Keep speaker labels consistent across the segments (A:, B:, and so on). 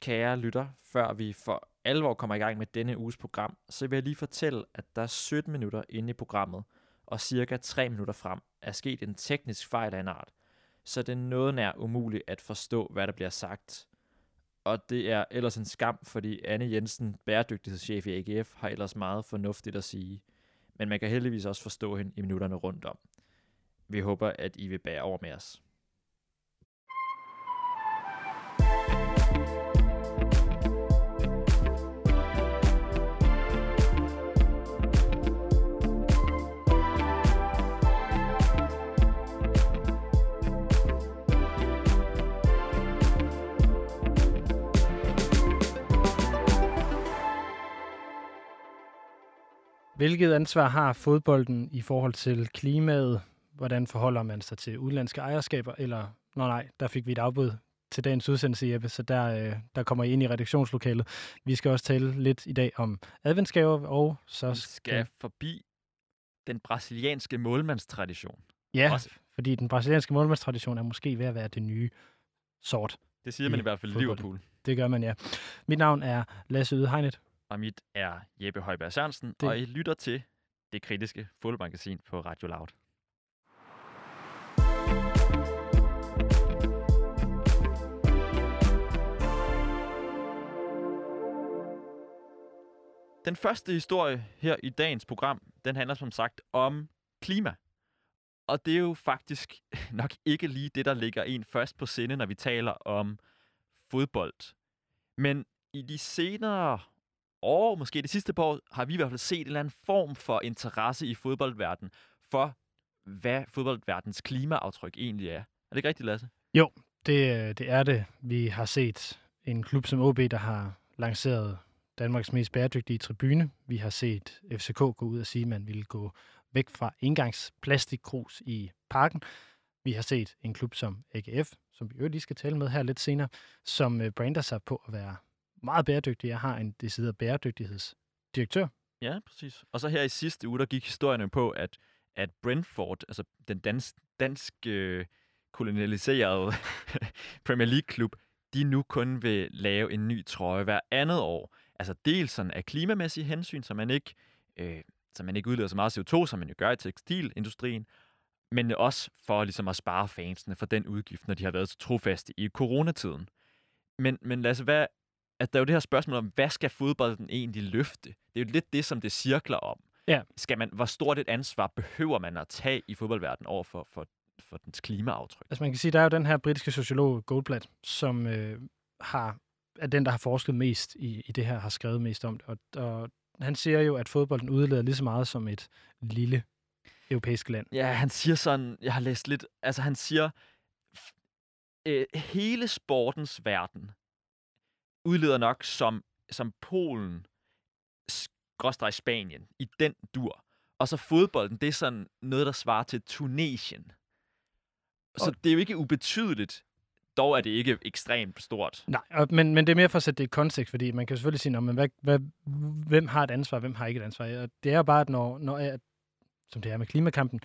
A: kære lytter, før vi for alvor kommer i gang med denne uges program, så vil jeg lige fortælle, at der er 17 minutter inde i programmet, og cirka 3 minutter frem er sket en teknisk fejl af en art, så det er noget nær umuligt at forstå, hvad der bliver sagt. Og det er ellers en skam, fordi Anne Jensen, bæredygtighedschef i AGF, har ellers meget fornuftigt at sige. Men man kan heldigvis også forstå hende i minutterne rundt om. Vi håber, at I vil bære over med os.
B: Hvilket ansvar har fodbolden i forhold til klimaet? Hvordan forholder man sig til udlandske ejerskaber? Eller, nå nej, der fik vi et afbud til dagens udsendelse, Jeppe, så der, øh, der kommer I ind i redaktionslokalet. Vi skal også tale lidt i dag om adventsgaver, og så
A: Vi skal forbi den brasilianske målmandstradition.
B: Ja,
A: også-
B: fordi den brasilianske målmandstradition er måske ved at være det nye sort.
A: Det siger man
B: I
A: i hvert fald i. Liverpool.
B: Det gør man, ja. Mit navn er Lasse Ydhegnet.
A: Og mit er Jeppe Højberg Sørensen,
B: Det-
A: og I lytter til det kritiske fodboldmagasin på Radio Loud. Den første historie her i dagens program, den handler som sagt om klima. Og det er jo faktisk nok ikke lige det, der ligger en først på sinde, når vi taler om fodbold. Men i de senere år, måske det sidste par år, har vi i hvert fald set en eller anden form for interesse i fodboldverdenen for, hvad fodboldverdens klimaaftryk egentlig er. Er det ikke rigtigt, Lasse?
B: Jo, Det, øh, det er det. Vi har set en klub som OB, der har lanceret Danmarks mest bæredygtige tribune. Vi har set FCK gå ud og sige, at man ville gå væk fra engangsplastikkrus i parken. Vi har set en klub som AGF, som vi jo lige skal tale med her lidt senere, som øh, brander sig på at være meget bæredygtig. Jeg har en decideret bæredygtighedsdirektør.
A: Ja, præcis. Og så her i sidste uge, der gik historien på, at, at Brentford, altså den dans, dansk øh, kolonialiserede Premier League-klub, de nu kun vil lave en ny trøje hver andet år. Altså dels sådan af klimamæssige hensyn, så man ikke, øh, så man ikke udleder så meget CO2, som man jo gør i tekstilindustrien, men også for ligesom at spare fansene for den udgift, når de har været så trofaste i coronatiden. Men, men Lasse, hvad, at der er jo det her spørgsmål om, hvad skal fodbolden egentlig løfte? Det er jo lidt det, som det cirkler om.
B: Ja.
A: Skal man, hvor stort et ansvar behøver man at tage i fodboldverdenen over for, for, for dens klimaaftryk?
B: Altså man kan sige, der er jo den her britiske sociolog Goldblatt, som øh, har, er den, der har forsket mest i, i det her, har skrevet mest om det. Og, og han siger jo, at fodbolden udleder lige så meget som et lille europæisk land.
A: Ja, han siger sådan, jeg har læst lidt, altså han siger, øh, hele sportens verden udleder nok som, som Polen, skråstreg Spanien, i den dur. Og så fodbolden, det er sådan noget, der svarer til Tunesien. Så det er jo ikke ubetydeligt, dog er det ikke ekstremt stort.
B: Nej, og, men, men det er mere for at sætte det i kontekst, fordi man kan selvfølgelig sige, "Nå, men hvad, hvad, hvem har et ansvar, hvem har ikke et ansvar? Og det er jo bare, at når, når at, som det er med klimakampen,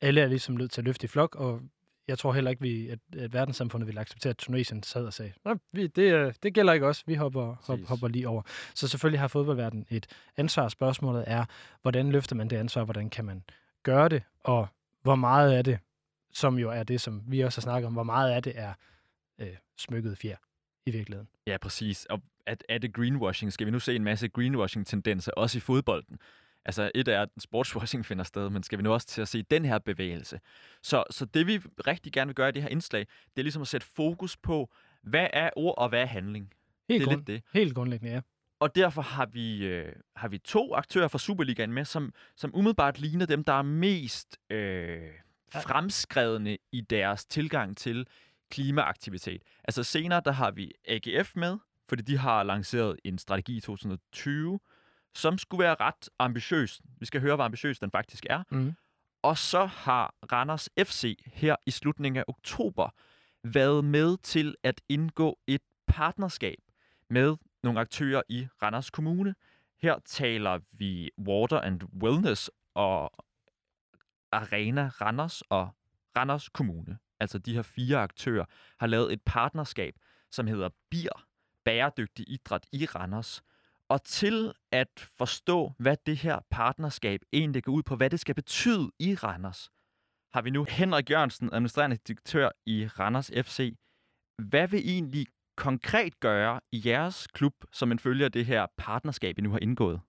B: alle er ligesom nødt til at løfte i flok, og jeg tror heller ikke, vi, at, at verdenssamfundet vil acceptere, at Tunesien sad og sagde, "Nå, vi, det, øh, det gælder ikke os, vi hopper, hop, hopper lige over. Så selvfølgelig har fodboldverdenen et ansvar. Spørgsmålet er, hvordan løfter man det ansvar, hvordan kan man gøre det, og hvor meget af det, som jo er det, som vi også har snakket om, hvor meget af det er øh, smykket fjer i virkeligheden.
A: Ja, præcis. Og at, er det greenwashing? Skal vi nu se en masse greenwashing-tendenser, også i fodbolden? Altså, et er, at sportswashing finder sted, men skal vi nu også til at se den her bevægelse? Så, så det, vi rigtig gerne vil gøre i det her indslag, det er ligesom at sætte fokus på, hvad er ord og hvad er handling?
B: Helt,
A: det er
B: grund,
A: lidt det.
B: helt grundlæggende, ja.
A: Og derfor har vi, øh, har vi to aktører fra Superligaen med, som, som umiddelbart ligner dem, der er mest øh, fremskredne i deres tilgang til klimaaktivitet. Altså senere, der har vi AGF med, fordi de har lanceret en strategi i 2020, som skulle være ret ambitiøs. Vi skal høre, hvor ambitiøs den faktisk er.
B: Mm.
A: Og så har Randers FC her i slutningen af oktober været med til at indgå et partnerskab med nogle aktører i Randers Kommune. Her taler vi Water and Wellness og Arena Randers og Randers Kommune. Altså de her fire aktører har lavet et partnerskab, som hedder BIR, bæredygtig idræt i Randers, og til at forstå, hvad det her partnerskab egentlig går ud på, hvad det skal betyde i Randers, har vi nu Henrik Jørgensen, administrerende direktør i Randers FC. Hvad vil egentlig konkret gøre i jeres klub, som en følge af det her partnerskab, I nu har indgået?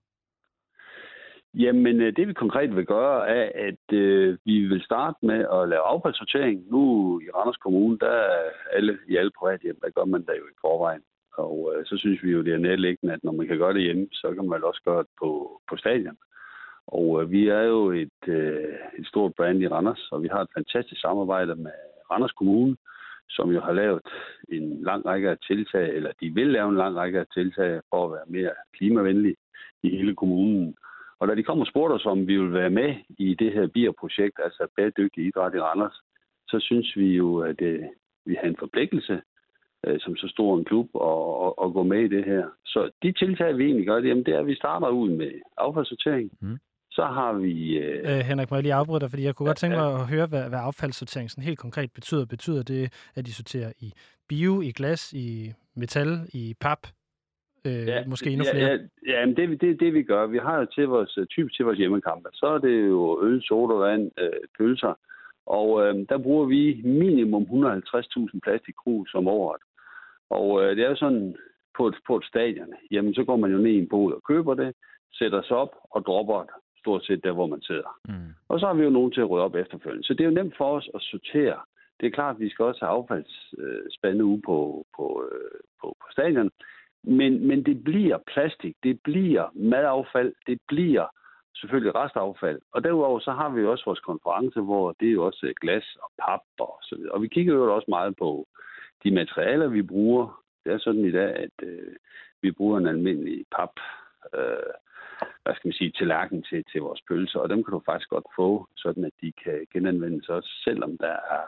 C: Jamen, øh, det vi konkret vil gøre, er, at øh, vi vil starte med at lave affaldssortering. Nu i Randers Kommune, der er alle, i alle private hjem, der gør man der jo i forvejen. Og øh, så synes vi jo, det er nærliggende, at når man kan gøre det hjemme, så kan man også gøre det på, på stadion. Og øh, vi er jo et, øh, et stort brand i Randers, og vi har et fantastisk samarbejde med Randers Kommune, som jo har lavet en lang række af tiltag, eller de vil lave en lang række af tiltag for at være mere klimavenlige i hele kommunen. Og da de kom og spurgte os, om vi vil være med i det her BIR-projekt, altså bæredygtig idræt i Randers, så synes vi jo, at det, øh, vi har en forpligtelse øh, som så stor en klub og, og, og gå med i det her. Så de tiltag, vi egentlig gør, jamen, det er, at vi starter ud med affaldssortering. Mm. Så har vi... Øh...
B: Øh, Henrik, må jeg lige afbryde dig, fordi jeg kunne ja, godt tænke mig ja. at høre, hvad, hvad affaldssortering sådan helt konkret betyder. Betyder det, at de sorterer i bio, i glas, i metal, i pap, øh, ja, måske endnu flere?
C: Ja, ja, men det, det, det vi gør, vi har jo til vores, typisk til vores hjemmekampe, så er det jo øl, sodavand, øh, pølser, og øh, der bruger vi minimum 150.000 plastikkrus om året. Og øh, det er jo sådan, på et, på et stadion, jamen så går man jo ned i en bod og køber det, sætter sig op og dropper det stort set der, hvor man sidder. Mm. Og så har vi jo nogen til at rydde op efterfølgende. Så det er jo nemt for os at sortere. Det er klart, at vi skal også have affaldsspande ude på, på, øh, på, på stadion. Men, men det bliver plastik, det bliver madaffald, det bliver selvfølgelig restaffald. Og derudover så har vi jo også vores konference, hvor det er jo også glas og pap og så videre. Og vi kigger jo også meget på de materialer, vi bruger. Det er sådan i dag, at øh, vi bruger en almindelig pap, øh, hvad skal man sige, tallerken til, til vores pølser, og dem kan du faktisk godt få, sådan at de kan genanvendes også, selvom der er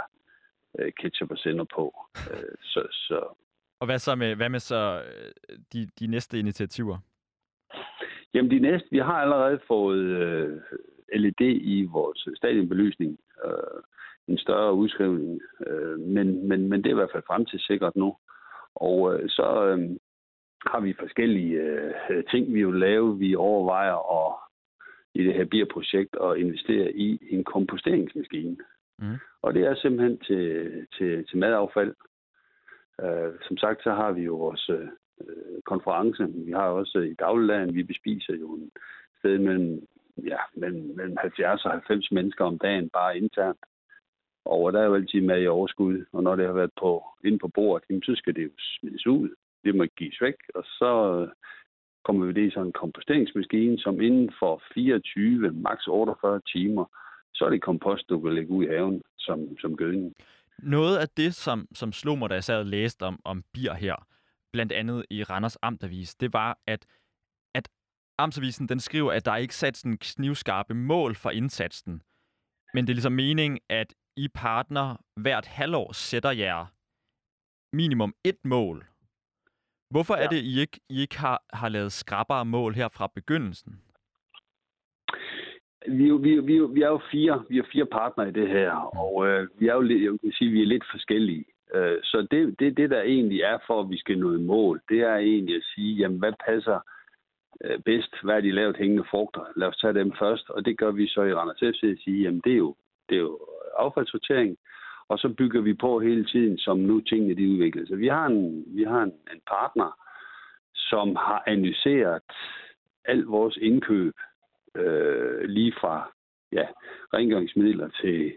C: øh, ketchup og sender på. Øh, så, så,
A: og hvad så med, hvad med så øh, de, de næste initiativer?
C: Jamen de næste, vi har allerede fået øh, LED i vores stadionbelysning, øh, en større udskrivning, øh, men, men, men det er i hvert fald fremtidssikkert nu. Og øh, så øh, har vi forskellige øh, ting, vi vil lave. Vi overvejer at i det her bierprojekt at investere i en komposteringsmaskine. Mm. Og det er simpelthen til, til, til madaffald. Uh, som sagt, så har vi jo vores uh, konference. Vi har også i dagligdagen, vi bespiser jo en sted mellem, ja, mellem, mellem 70 og 90 mennesker om dagen, bare internt. Og der er jo altid med i overskud, og når det har været på, inde på bordet, jamen, så skal det jo smides ud. Det må gives væk, og så øh, kommer vi det i sådan en komposteringsmaskine, som inden for 24, maks 48 timer, så er det kompost, du kan lægge ud i haven som, som gødning.
A: Noget af det, som, som slog mig, da jeg sad og læste om, om bier her, blandt andet i Randers Amtavis, det var, at, at Amtsavisen den skriver, at der ikke sat sådan knivskarpe mål for indsatsen. Men det er ligesom meningen, at i partner hvert halvår sætter jer minimum et mål. Hvorfor ja. er det, I ikke, I ikke har, har lavet skrappere mål her fra begyndelsen?
C: Vi, vi, vi, vi er jo fire, vi er fire partnere i det her, mm. og øh, vi er jo jeg kan sige, vi er lidt forskellige. Øh, så det, det, det, der egentlig er for, at vi skal nå et mål, det er egentlig at sige, jamen hvad passer øh, bedst, hvad er de lavet hængende frugter? Lad os tage dem først, og det gør vi så i Randers FC at sige, jamen det er jo, det er jo affaldssortering, og så bygger vi på hele tiden, som nu tingene de udvikler sig. Vi har en, vi har en, en partner, som har analyseret alt vores indkøb, øh, lige fra ja, rengøringsmidler til,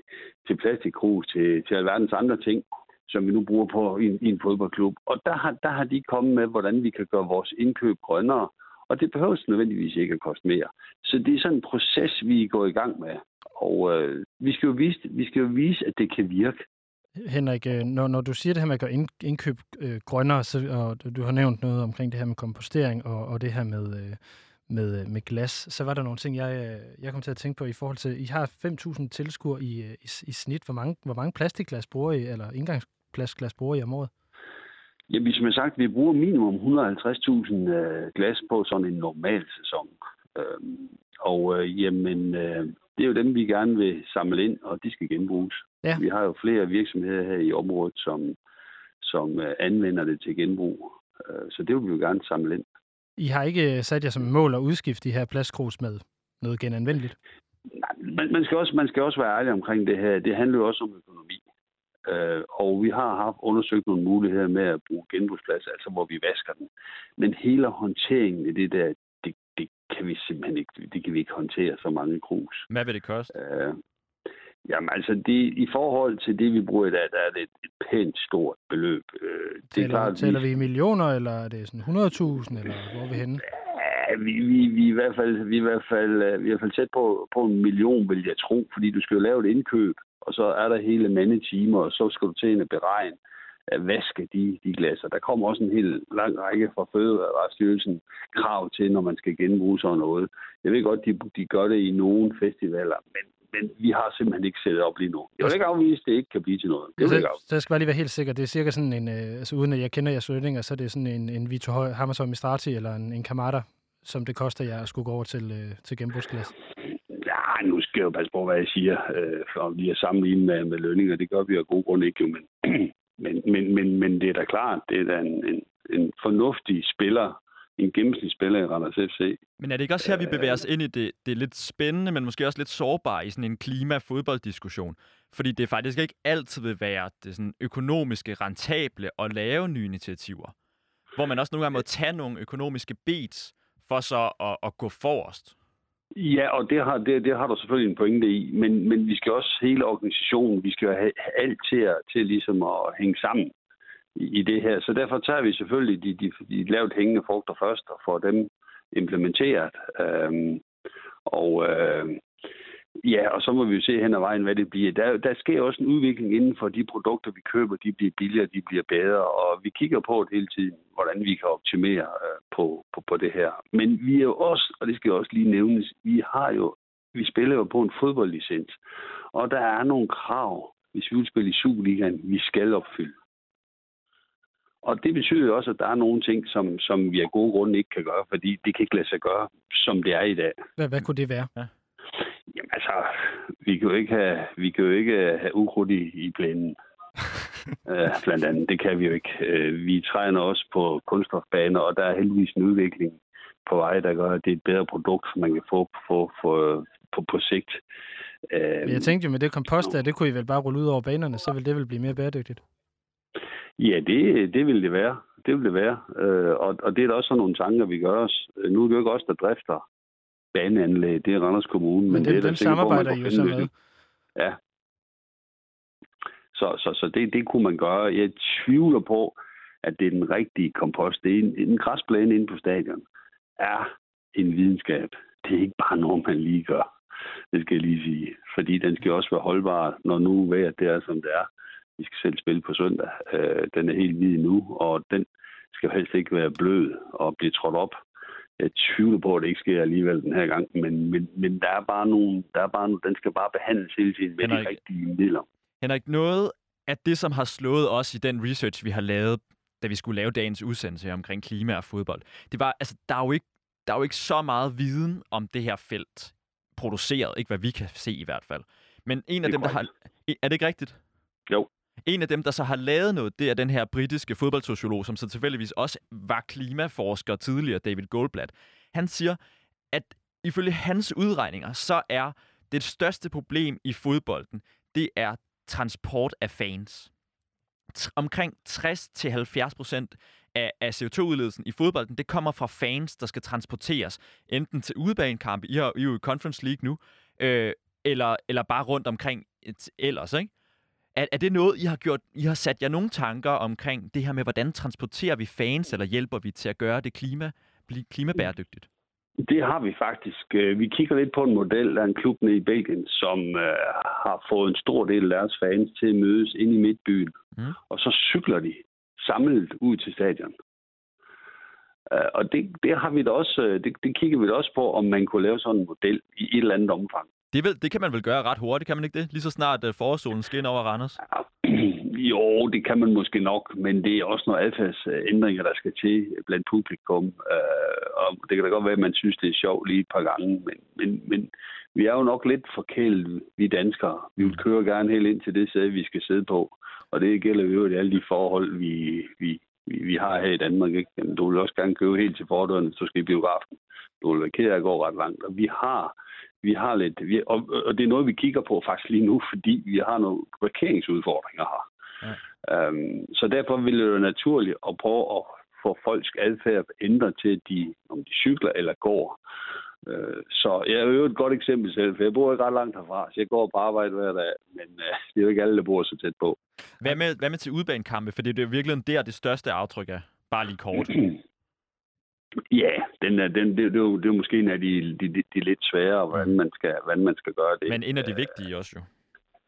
C: til plastikkrus, til, til alverdens andre ting, som vi nu bruger på i, i en fodboldklub. Og der har, der har de kommet med, hvordan vi kan gøre vores indkøb grønnere, og det behøver nødvendigvis ikke at koste mere. Så det er sådan en proces, vi går i gang med. Og øh, vi, skal jo vise, vi skal jo vise, at det kan virke.
B: Henrik, øh, når, når du siger det her med at gøre indkøb øh, grønnere, så, og du har nævnt noget omkring det her med kompostering og, og det her med, øh, med, øh, med glas, så var der nogle ting, jeg, øh, jeg kom til at tænke på i forhold til, I har 5.000 tilskuere i, i, i snit. Hvor mange, hvor mange plastikglas bruger I, eller indgangsglas bruger I om året?
C: Jamen, som jeg sagt, vi bruger minimum 150.000 øh, glas på sådan en normal sæson. Øhm, og øh, jamen, øh, det er jo dem, vi gerne vil samle ind, og de skal genbruges. Ja. Vi har jo flere virksomheder her i området, som, som uh, anvender det til genbrug. Øh, så det vil vi jo gerne samle ind.
B: I har ikke sat jer som mål at udskifte de her plastkrus med noget genanvendeligt?
C: Nej, man, man, skal også, man skal også være ærlig omkring det her. Det handler jo også om økonomi. Øh, og vi har haft undersøgt nogle muligheder med at bruge genbrugsplads, altså hvor vi vasker den. Men hele håndteringen i det der, kan vi simpelthen ikke, det kan vi ikke håndtere så mange krus.
A: Hvad vil det koste? Øh,
C: Jamen altså, det, i forhold til det, vi bruger i dag, der er det et, et pænt stort beløb. Øh,
B: det taler, er klart, taler vi i millioner, eller er det sådan 100.000, eller hvor er vi henne?
C: Ja, vi, vi, vi, er i hvert fald, vi, er i hvert fald, øh, vi er i hvert fald tæt på, på en million, vil jeg tro, fordi du skal jo lave et indkøb, og så er der hele mandetimer, og så skal du til at beregne at vaske de, de glasser. Der kommer også en helt lang række fra Fødevarestyrelsen krav til, når man skal genbruge sådan noget. Jeg ved godt, de, de gør det i nogle festivaler, men men vi har simpelthen ikke sættet op lige nu. Jeg vil ikke afvise, at det ikke kan blive til noget. Det
B: vil så, så skal bare lige være helt sikker. Det er cirka sådan en, øh, altså uden at jeg kender jeres lønninger, så er det sådan en, en Vito Hammershøj Mistrati eller en, en Kamada, som det koster jer at skulle gå over til, øh, til genbrugsglas.
C: Ja, nu skal jeg jo passe på, hvad jeg siger, øh, for lige at sammenligne med, med lønninger. Det gør vi af god grund ikke, jo, men, men, men, men, men det er da klart, det er da en, en, en fornuftig spiller, en gennemsnitsspiller i Randers FC.
A: Men er det ikke også her, vi bevæger os ind i det, det er lidt spændende, men måske også lidt sårbare i sådan en klima-fodbolddiskussion? Fordi det faktisk ikke altid vil være det sådan økonomiske, rentable at lave nye initiativer. Hvor man også nogle gange må tage nogle økonomiske beats for så at, at gå forrest.
C: Ja, og det har, det, det har du selvfølgelig en pointe i, men, men vi skal også hele organisationen, vi skal have alt til, at, til ligesom at hænge sammen i, det her. Så derfor tager vi selvfølgelig de, de, de lavt hængende frugter først og får dem implementeret. Øhm, og øh, ja, og så må vi jo se hen ad vejen, hvad det bliver. Der, der sker også en udvikling inden for de produkter, vi køber. De bliver billigere, de bliver bedre, og vi kigger på det hele tiden, hvordan vi kan optimere øh, på, på, på det her. Men vi er jo også, og det skal også lige nævnes, vi har jo, vi spiller jo på en fodboldlicens, og der er nogle krav, hvis vi vil spille i Superligaen, vi skal opfylde. Og det betyder også, at der er nogle ting, som, som vi af gode grunde ikke kan gøre, fordi det kan ikke lade sig gøre, som det er i dag.
B: Hvad, hvad kunne det være? Ja.
C: Jamen altså, vi kan jo ikke have, vi kan jo ikke have ukrudt i, i plænen. uh, blandt andet. Det kan vi jo ikke. Uh, vi træner også på kunststofbaner, og der er heldigvis en udvikling på vej, der gør, at det er et bedre produkt, som man kan få, få, få på, på sigt.
B: Uh, jeg tænkte jo med det kompost der, det kunne I vel bare rulle ud over banerne, så vil det vel blive mere bæredygtigt?
C: Ja, det, det vil det være. Det vil det være. Øh, og, og det er da også sådan nogle tanker, vi gør os. Nu er det jo ikke os, der drifter baneanlæg. Det er Randers Kommune.
B: Men, men det, dem samarbejder I jo så med.
C: Ja. Så, så, så det, det kunne man gøre. Jeg tvivler på, at det er den rigtige kompost. Det er en, en græsplæne inde på stadion. Er en videnskab. Det er ikke bare noget, man lige gør. Det skal jeg lige sige. Fordi den skal også være holdbar, når nu vejret det er, som det er. Vi skal selv spille på søndag. Øh, den er helt hvid nu, og den skal helst ikke være blød og blive trådt op. Jeg tvivler på, at det ikke sker alligevel den her gang, men, men, men der er bare nogle, der er bare, den skal bare behandles hele tiden med Henrik, de rigtige midler.
A: Henrik, noget af det, som har slået os i den research, vi har lavet, da vi skulle lave dagens udsendelse omkring klima og fodbold, det var, altså, der er jo ikke, der er jo ikke så meget viden om det her felt produceret, ikke hvad vi kan se i hvert fald. Men en af dem, der har... Er det ikke rigtigt?
C: Jo.
A: En af dem, der så har lavet noget, det er den her britiske fodboldsociolog, som så tilfældigvis også var klimaforsker tidligere, David Goldblatt. Han siger, at ifølge hans udregninger, så er det største problem i fodbolden, det er transport af fans. Omkring 60-70% af, af CO2-udledelsen i fodbolden, det kommer fra fans, der skal transporteres enten til udebanekampe, I, har, I er jo i Conference League nu, øh, eller, eller bare rundt omkring øh, et, ellers, ikke? Er, er det noget, I har gjort? I har sat jer nogle tanker omkring det her med, hvordan transporterer vi fans, eller hjælper vi til at gøre det klima, blive klimabæredygtigt?
C: Det har vi faktisk. Øh, vi kigger lidt på en model af en klub nede i Belgien, som uh, har fået en stor del af deres fans til at mødes ind i midtbyen. Mm. Og så cykler de samlet ud til stadion. Uh, og det, det, har vi da også, det, det kigger vi da også på, om man kunne lave sådan en model i et eller andet omfang.
A: Det, vil, det kan man vel gøre ret hurtigt, kan man ikke det? Lige så snart uh, forårsolen skinner over Randers.
C: Jo, det kan man måske nok, men det er også nogle adfærdsændringer, der skal til blandt publikum. Uh, og det kan da godt være, at man synes, det er sjovt lige et par gange, men, men, men vi er jo nok lidt forkælet, vi danskere. Vi vil køre gerne helt ind til det sæde, vi skal sidde på. Og det gælder jo i alle de forhold, vi, vi, vi, vi har her i Danmark. Ikke? Jamen, du vil også gerne købe helt til fordøren, du skal i biografen. Være at gå ret langt. Og vi har, vi har lidt, vi, og, og det er noget, vi kigger på faktisk lige nu, fordi vi har nogle parkeringsudfordringer her. Ja. Øhm, så derfor vil det jo naturligt at prøve at få folks adfærd ændret til, de, om de cykler eller går. Øh, så jeg er jo et godt eksempel selv, for jeg bor ikke ret langt herfra, så jeg går på arbejde hver dag, men øh, det er jo ikke alle, der bor så tæt på.
A: Hvad med, hvad med til udbanekampe? For det er jo virkelig der, det største aftryk er. Bare lige kort.
C: Ja, den er, den, det, det, er jo, det er måske en af de, de, de, de lidt svære, hvordan man, skal, hvordan man skal gøre det.
A: Men en af de vigtige også jo.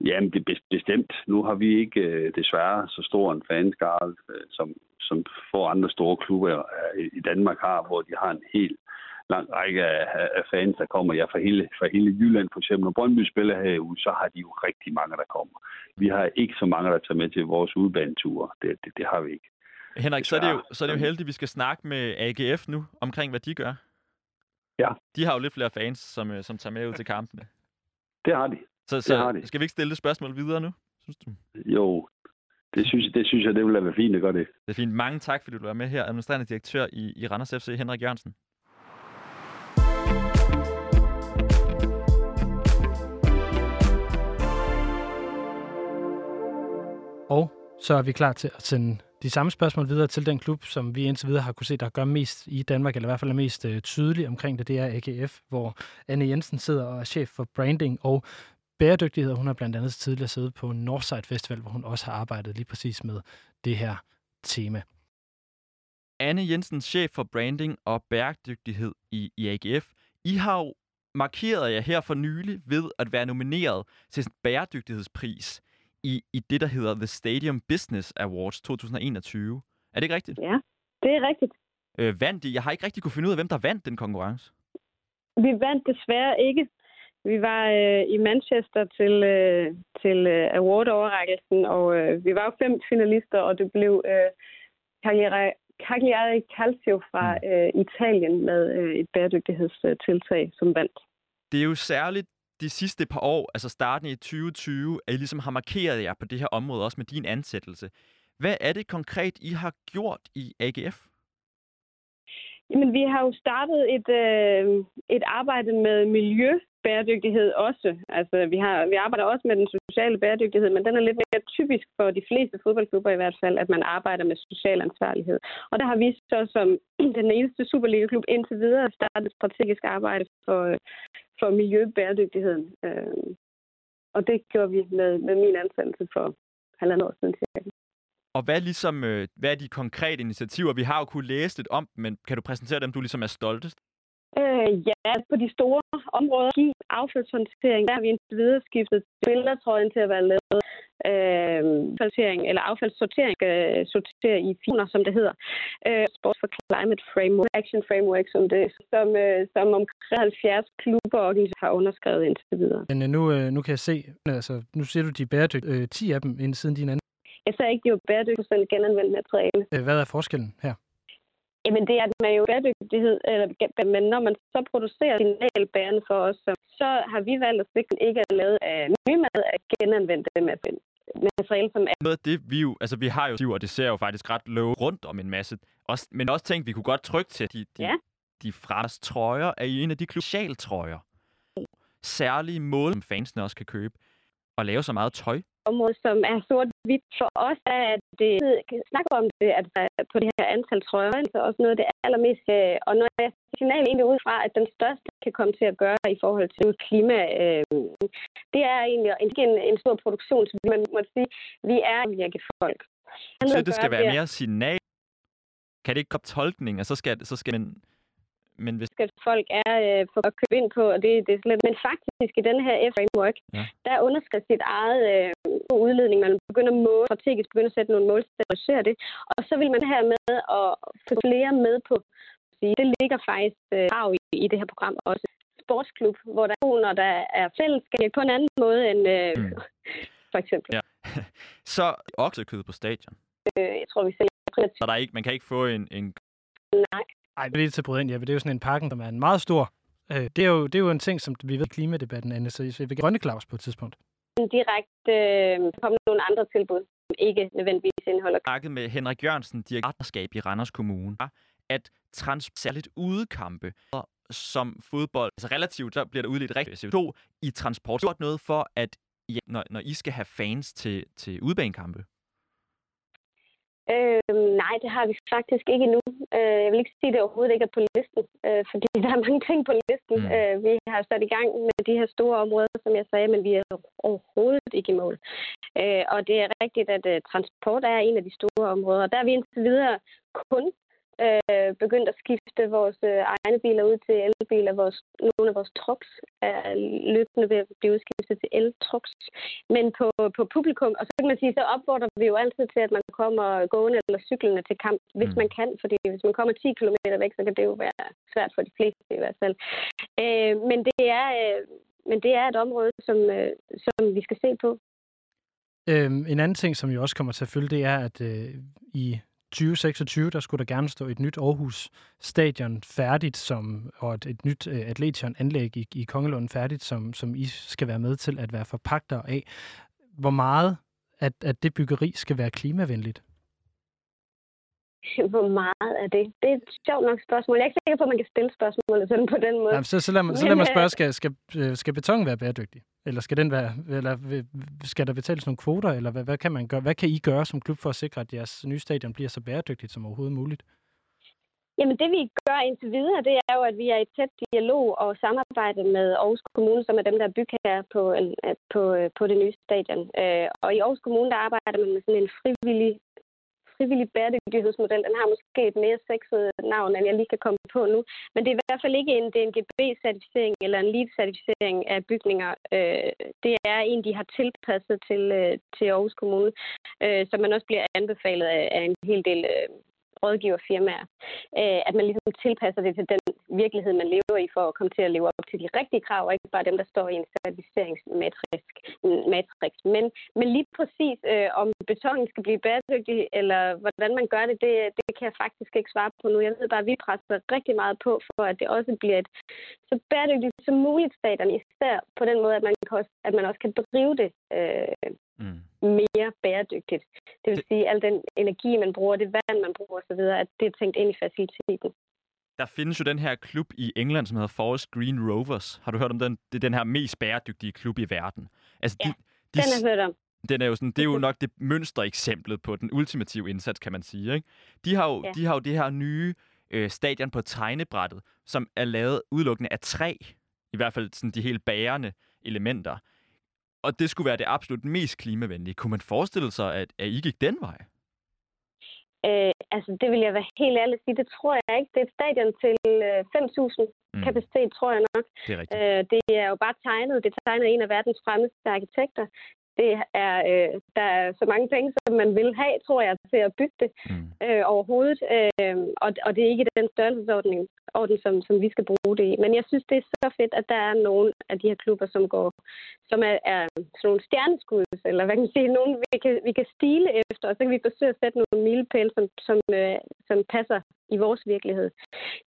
C: Jamen, det er bestemt. Nu har vi ikke øh, desværre så stor en fanskare, øh, som, som få andre store klubber øh, i Danmark har, hvor de har en helt lang række af, af fans, der kommer. Ja, fra hele, fra hele Jylland for eksempel. Når Brøndby spiller herude, så har de jo rigtig mange, der kommer. Vi har ikke så mange, der tager med til vores udbaneture. Det, det, det har vi ikke.
A: Henrik, så er, det jo, så er det jo heldigt, at vi skal snakke med AGF nu omkring, hvad de gør.
C: Ja.
A: De har jo lidt flere fans, som, øh, som tager med ud til kampene.
C: Det har de.
A: Så, så det har de. skal vi ikke stille det spørgsmål videre nu, synes du?
C: Jo, det synes, det synes jeg, det ville være fint at gøre det.
A: Det er fint. Mange tak, fordi du var med her. Administrerende direktør i, i Randers FC, Henrik Jørgensen.
B: Og så er vi klar til at sende de samme spørgsmål videre til den klub, som vi indtil videre har kunne se, der gør mest i Danmark, eller i hvert fald er mest øh, tydelig omkring det, det er AGF, hvor Anne Jensen sidder og er chef for branding og bæredygtighed. Hun har blandt andet tidligere siddet på Northside Festival, hvor hun også har arbejdet lige præcis med det her tema.
A: Anne Jensen, chef for branding og bæredygtighed i, i AGF. I har jo markeret jer her for nylig ved at være nomineret til en bæredygtighedspris i, i det, der hedder The Stadium Business Awards 2021. Er det ikke rigtigt?
D: Ja, det er rigtigt.
A: Øh, vandt I? Jeg har ikke rigtig kunne finde ud af, hvem der vandt den konkurrence.
D: Vi vandt desværre ikke. Vi var øh, i Manchester til, øh, til øh, award-overrækkelsen, og øh, vi var jo fem finalister, og det blev øh, Cagliari, Cagliari Calcio fra mm. øh, Italien med øh, et bæredygtighedstiltag, som vandt.
A: Det er jo særligt de sidste par år, altså starten i 2020, at I ligesom har markeret jer på det her område, også med din ansættelse. Hvad er det konkret, I har gjort i AGF?
D: Jamen, vi har jo startet et, øh, et arbejde med miljøbæredygtighed også. Altså, vi, har, vi arbejder også med den sociale bæredygtighed, men den er lidt mere typisk for de fleste fodboldklubber i hvert fald, at man arbejder med social ansvarlighed. Og der har vi så som den eneste Superliga-klub indtil videre startet et strategisk arbejde for, øh, for miljøbæredygtigheden. Øh, og det gjorde vi med, med min ansættelse for halvandet år siden cirka.
A: Og hvad ligesom, øh, hvad er de konkrete initiativer? Vi har jo kunnet læse lidt om men kan du præsentere dem, du ligesom er stoltest?
D: Øh, ja, på de store områder, give affaldshåndtering, der har vi indtil videre skiftet billedtrøjen til at være lavet øh, sortering, eller affaldssortering øh, sortere i finer, som det hedder. Øh, Sport for Climate Framework, Action Framework, som det som, øh, som omkring 70 klubber og har underskrevet indtil videre.
B: Men øh, nu, øh, nu kan jeg se, altså nu ser du de bæredygtige, øh, 10 af dem inden siden din anden.
D: Jeg sagde ikke, de var bæredygtigt genanvendt materiale.
B: Øh, hvad er forskellen her?
D: Jamen det er, at man jo bæredygtighed, eller, men når man så producerer signalbærende for os, så har vi valgt at sikre, ikke er lavet af nymad, at genanvende af materiale, som er...
A: Noget af det, vi jo, altså vi har jo, og det ser jo faktisk ret lov rundt om en masse, også, men også tænkt, vi kunne godt trykke til de, de,
D: ja.
A: de fras trøjer, er en af de trøjer. Særlige mål, som fansene også kan købe, og lave så meget tøj
D: område, som er sort-hvidt. For os er at det, snakker om det, at på det her antal trøjer, så også noget af det allermest, øh, og når jeg signal egentlig ud fra, at den største kan komme til at gøre i forhold til klima, øh, det er egentlig en, en stor produktion, så man må sige, vi er virkefolk.
A: Så det skal være mere signal? Kan det ikke komme tolkning, og så skal, så skal man men hvis...
D: Skal folk er øh, for at købe ind på, og det, det er slet... Men faktisk i denne her F-framework, ja. der underskriver sit eget øh, udledning. Man begynder at måle, strategisk begynder at sætte nogle mål, til det. Og så vil man her med at få flere med på. Det ligger faktisk øh, i, i det her program også. Sportsklub, hvor der er når der er fællesskab på en anden måde end øh, mm. for eksempel. Ja.
A: så oksekød på stadion?
D: Øh, jeg tror, vi sælger
A: så der er ikke, man kan ikke få en, en
D: Nej.
B: Ej, det er lige til at ind, ja, det er jo sådan en pakken, som er en meget stor. Øh, det, er jo, det er jo en ting, som vi ved i klimadebatten, Anne, så jeg vil grønne Claus på et tidspunkt.
D: Direkte øh, komme nogle andre tilbud. ikke nødvendigvis indeholder
A: snakket med Henrik Jørgensen, direktorskab i Randers Kommune, at trans særligt udekampe, som fodbold, altså relativt, der bliver der udledt rigtig CO2 i transport. Det noget for, at ja, når, når I skal have fans til, til udbanekampe?
D: Øh, nej, det har vi faktisk ikke endnu. Øh, jeg vil ikke sige, at det overhovedet ikke er på listen, øh, fordi der er mange ting på listen. Mm. Øh, vi har sat i gang med de her store områder, som jeg sagde, men vi er overhovedet ikke i mål. Øh, og det er rigtigt, at uh, transport er en af de store områder, og der er vi indtil videre kun øh, begyndt at skifte vores øh, egne biler ud til elbiler. Vores, nogle af vores trucks er løbende ved at blive udskiftet til el-trucks. Men på, på publikum, og så kan man sige, så opfordrer vi jo altid til, at man kommer gående eller cyklende til kamp, hvis mm. man kan. Fordi hvis man kommer 10 km væk, så kan det jo være svært for de fleste i hvert fald. Øh, men det er... Øh, men det er et område, som, øh, som vi skal se på.
B: Øhm, en anden ting, som jo også kommer til at følge, det er, at øh, i 2026, der skulle der gerne stå et nyt Aarhus Stadion færdigt, som, og et, et nyt øh, Atletion-anlæg i, i Kongelund færdigt, som, som I skal være med til at være forpagter af. Hvor meget at, at det byggeri skal være klimavenligt?
D: Hvor meget er det? Det er et sjovt nok spørgsmål. Jeg er ikke sikker på, at man kan stille spørgsmålet sådan på den måde.
B: Jamen, så, så, lad mig, så lad mig spørge, skal, skal, øh, skal beton være bæredygtig? Eller skal, den være, eller skal der betales nogle kvoter? Eller hvad, hvad, kan man gøre? hvad kan I gøre som klub for at sikre, at jeres nye stadion bliver så bæredygtigt som overhovedet muligt?
D: Jamen det vi gør indtil videre, det er jo, at vi er i tæt dialog og samarbejde med Aarhus Kommune, som er dem, der er bygherrer på, på, på det nye stadion. Øh, og i Aarhus Kommune, der arbejder man med sådan en frivillig frivillig bæredygtighedsmodel. Den har måske et mere sexet navn, end jeg lige kan komme på nu. Men det er i hvert fald ikke en DNGB-certificering eller en LEED-certificering af bygninger. Øh, det er en, de har tilpasset til, øh, til Aarhus Kommune, øh, som man også bliver anbefalet af en hel del øh, rådgiverfirmaer, øh, at man ligesom tilpasser det til den virkelighed, man lever i, for at komme til at leve op til de rigtige krav, og ikke bare dem, der står i en certificeringsmatrix. Matrix. Men, men lige præcis, øh, om betonen skal blive bæredygtig, eller hvordan man gør det, det, det kan jeg faktisk ikke svare på nu. Jeg ved bare, at vi presser rigtig meget på, for at det også bliver et så bæredygtigt som muligt staterne, især på den måde, at man, kan også, at man også kan drive det øh, mm. mere bæredygtigt. Det vil det... sige, at al den energi, man bruger, det vand, man bruger osv., at det er tænkt ind i faciliteten.
A: Der findes jo den her klub i England, som hedder Forest Green Rovers. Har du hørt om den? Det er den her mest bæredygtige klub i verden.
D: Altså, ja, de, de, den har jeg hørt om.
A: Den er jo sådan, det er jo nok det mønstereksemplet på den ultimative indsats, kan man sige. Ikke? De, har jo, ja. de har jo det her nye øh, stadion på tegnebrættet, som er lavet udelukkende af træ. I hvert fald sådan de helt bærende elementer og det skulle være det absolut mest klimavenlige. Kunne man forestille sig, at, at I gik den vej?
D: Øh, altså, det vil jeg være helt ærlig sige. Det tror jeg ikke. Det er et stadion til øh, 5.000 mm. kapacitet, tror jeg nok.
A: Det er rigtigt. Øh,
D: det er jo bare tegnet. Det er tegnet af en af verdens fremmeste arkitekter det er, øh, der er så mange penge, som man vil have, tror jeg, til at bygge det mm. øh, overhovedet. Øh, og, og det er ikke den størrelsesorden, orden, som, som vi skal bruge det i. Men jeg synes, det er så fedt, at der er nogle af de her klubber, som går, som er, er sådan nogle stjerneskud, eller hvad kan man sige, nogen vi kan, vi kan stile efter, og så kan vi forsøge at sætte nogle milepæle, som, som, øh, som passer i vores virkelighed.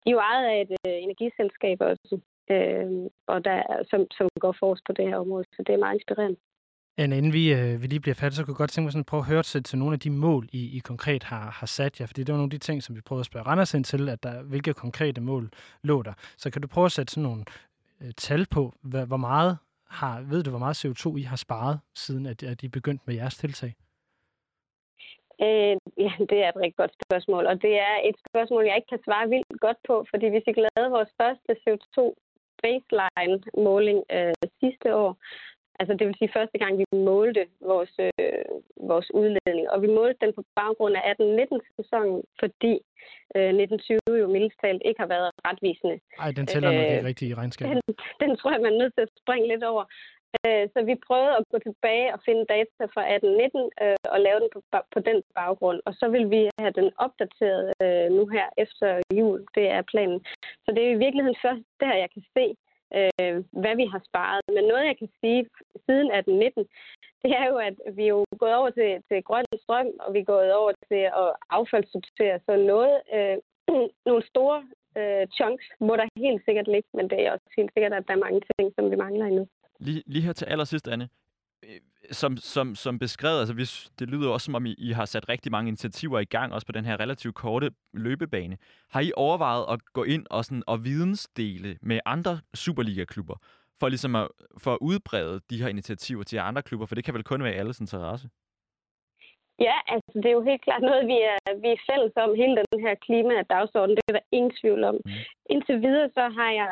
D: De er jo ejet af et øh, energiselskab også, øh, og der, som, som går for os på det her område, så det er meget inspirerende.
B: Anna, inden vi, øh, vi lige bliver færdige, så kunne jeg godt tænke mig sådan at prøve at høre til, til nogle af de mål, I, I konkret har, har sat jer. Fordi det var nogle af de ting, som vi prøvede at spørge Randers ind til, at der, hvilke konkrete mål lå der. Så kan du prøve at sætte sådan nogle øh, tal på, hvad, hvor meget har, ved du, hvor meget CO2 I har sparet, siden at, at I begyndte med jeres tiltag?
D: Øh, ja, det er et rigtig godt spørgsmål, og det er et spørgsmål, jeg ikke kan svare vildt godt på, fordi hvis vi lavede vores første CO2 baseline-måling øh, sidste år, Altså det vil sige første gang, vi målte vores, øh, vores udledning. Og vi målte den på baggrund af 18-19-sæsonen, fordi øh, 1920 jo mildest talt ikke har været retvisende.
B: Nej, den tæller nok ikke rigtigt i regnskabet.
D: Den, den tror jeg, man er nødt til at springe lidt over. Øh, så vi prøvede at gå tilbage og finde data fra 1819 øh, og lave den på, på den baggrund. Og så vil vi have den opdateret øh, nu her efter jul. Det er planen. Så det er i virkeligheden først der, jeg kan se, øh, hvad vi har sparet. Men noget, jeg kan sige siden 1819, det er jo, at vi er jo gået over til, til grøn strøm, og vi er gået over til at affaldssortere. Så noget, øh, nogle store øh, chunks må der helt sikkert ligge, men det er også helt sikkert, at der er mange ting, som vi mangler endnu.
A: Lige, lige her til allersidst, Anne. Øh, som, som, som beskrevet, altså hvis, det lyder også som om, I, I har sat rigtig mange initiativer i gang, også på den her relativt korte løbebane. Har I overvejet at gå ind og, sådan, og vidensdele med andre Superliga-klubber, for ligesom at, for at udbrede de her initiativer til andre klubber, for det kan vel kun være i alles interesse?
D: Ja, altså det er jo helt klart noget, vi er, vi er fælles om, hele den her klima-dagsorden. Det er der ingen tvivl om. Mm. Indtil videre så har jeg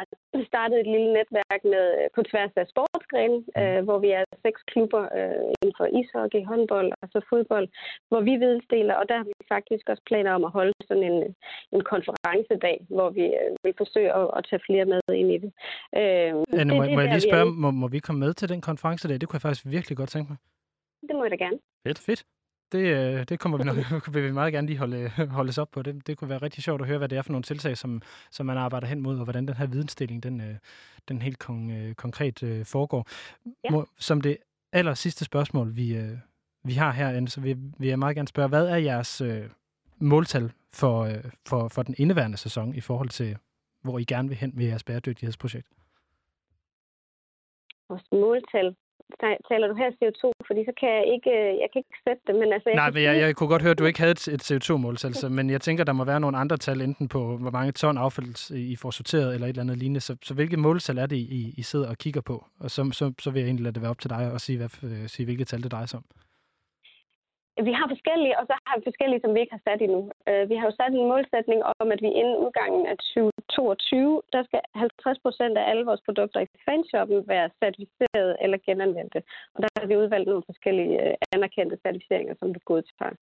D: startet et lille netværk med på tværs af sportsgrenen, mm. øh, hvor vi er seks klubber øh, inden for ishockey, håndbold og så fodbold, hvor vi vidensdeler, og der har vi faktisk også planer om at holde sådan en, en konferencedag, hvor vi øh, vil forsøge at, at tage flere med ind i det.
B: Øh, Anne, det, må, det, må jeg lige spørge, må, må vi komme med til den konferencedag? Det kunne jeg faktisk virkelig godt tænke mig.
D: Det må jeg da gerne.
B: Fedt, fedt. Det, øh, det kommer vi nok, vil vi meget gerne lige holde, holdes op på. Det, det kunne være rigtig sjovt at høre, hvad det er for nogle tiltag, som, som man arbejder hen mod, og hvordan den her vidensdeling, den, øh, den helt kon, øh, konkret foregår. Ja. Må, som det aller sidste spørgsmål, vi, vi har herinde, så vil, vil jeg meget gerne spørge, hvad er jeres måltal for, for, for den indeværende sæson i forhold til, hvor I gerne vil hen med jeres bæredygtighedsprojekt?
D: Vores måltal? Taler du her CO2, fordi så kan jeg ikke, øh, jeg kan ikke sætte det. Men altså, jeg
B: Nej, men jeg, jeg kunne godt høre, at du ikke havde et, et CO2-måltal, så, men jeg tænker, der må være nogle andre tal, enten på, hvor mange ton affald I får sorteret, eller et eller andet lignende. Så, så hvilke måltal er det, I, I sidder og kigger på? Og så, så, så vil jeg egentlig lade det være op til dig at sige, hvad, øh, sige hvilke tal det drejer sig om.
D: Vi har forskellige, og så har vi forskellige, som vi ikke har sat endnu. Uh, vi har jo sat en målsætning om, at vi inden udgangen af 2022, der skal 50 procent af alle vores produkter i fanshoppen være certificeret eller genanvendte. Og der har vi udvalgt nogle forskellige uh, anerkendte certificeringer, som vi godtager.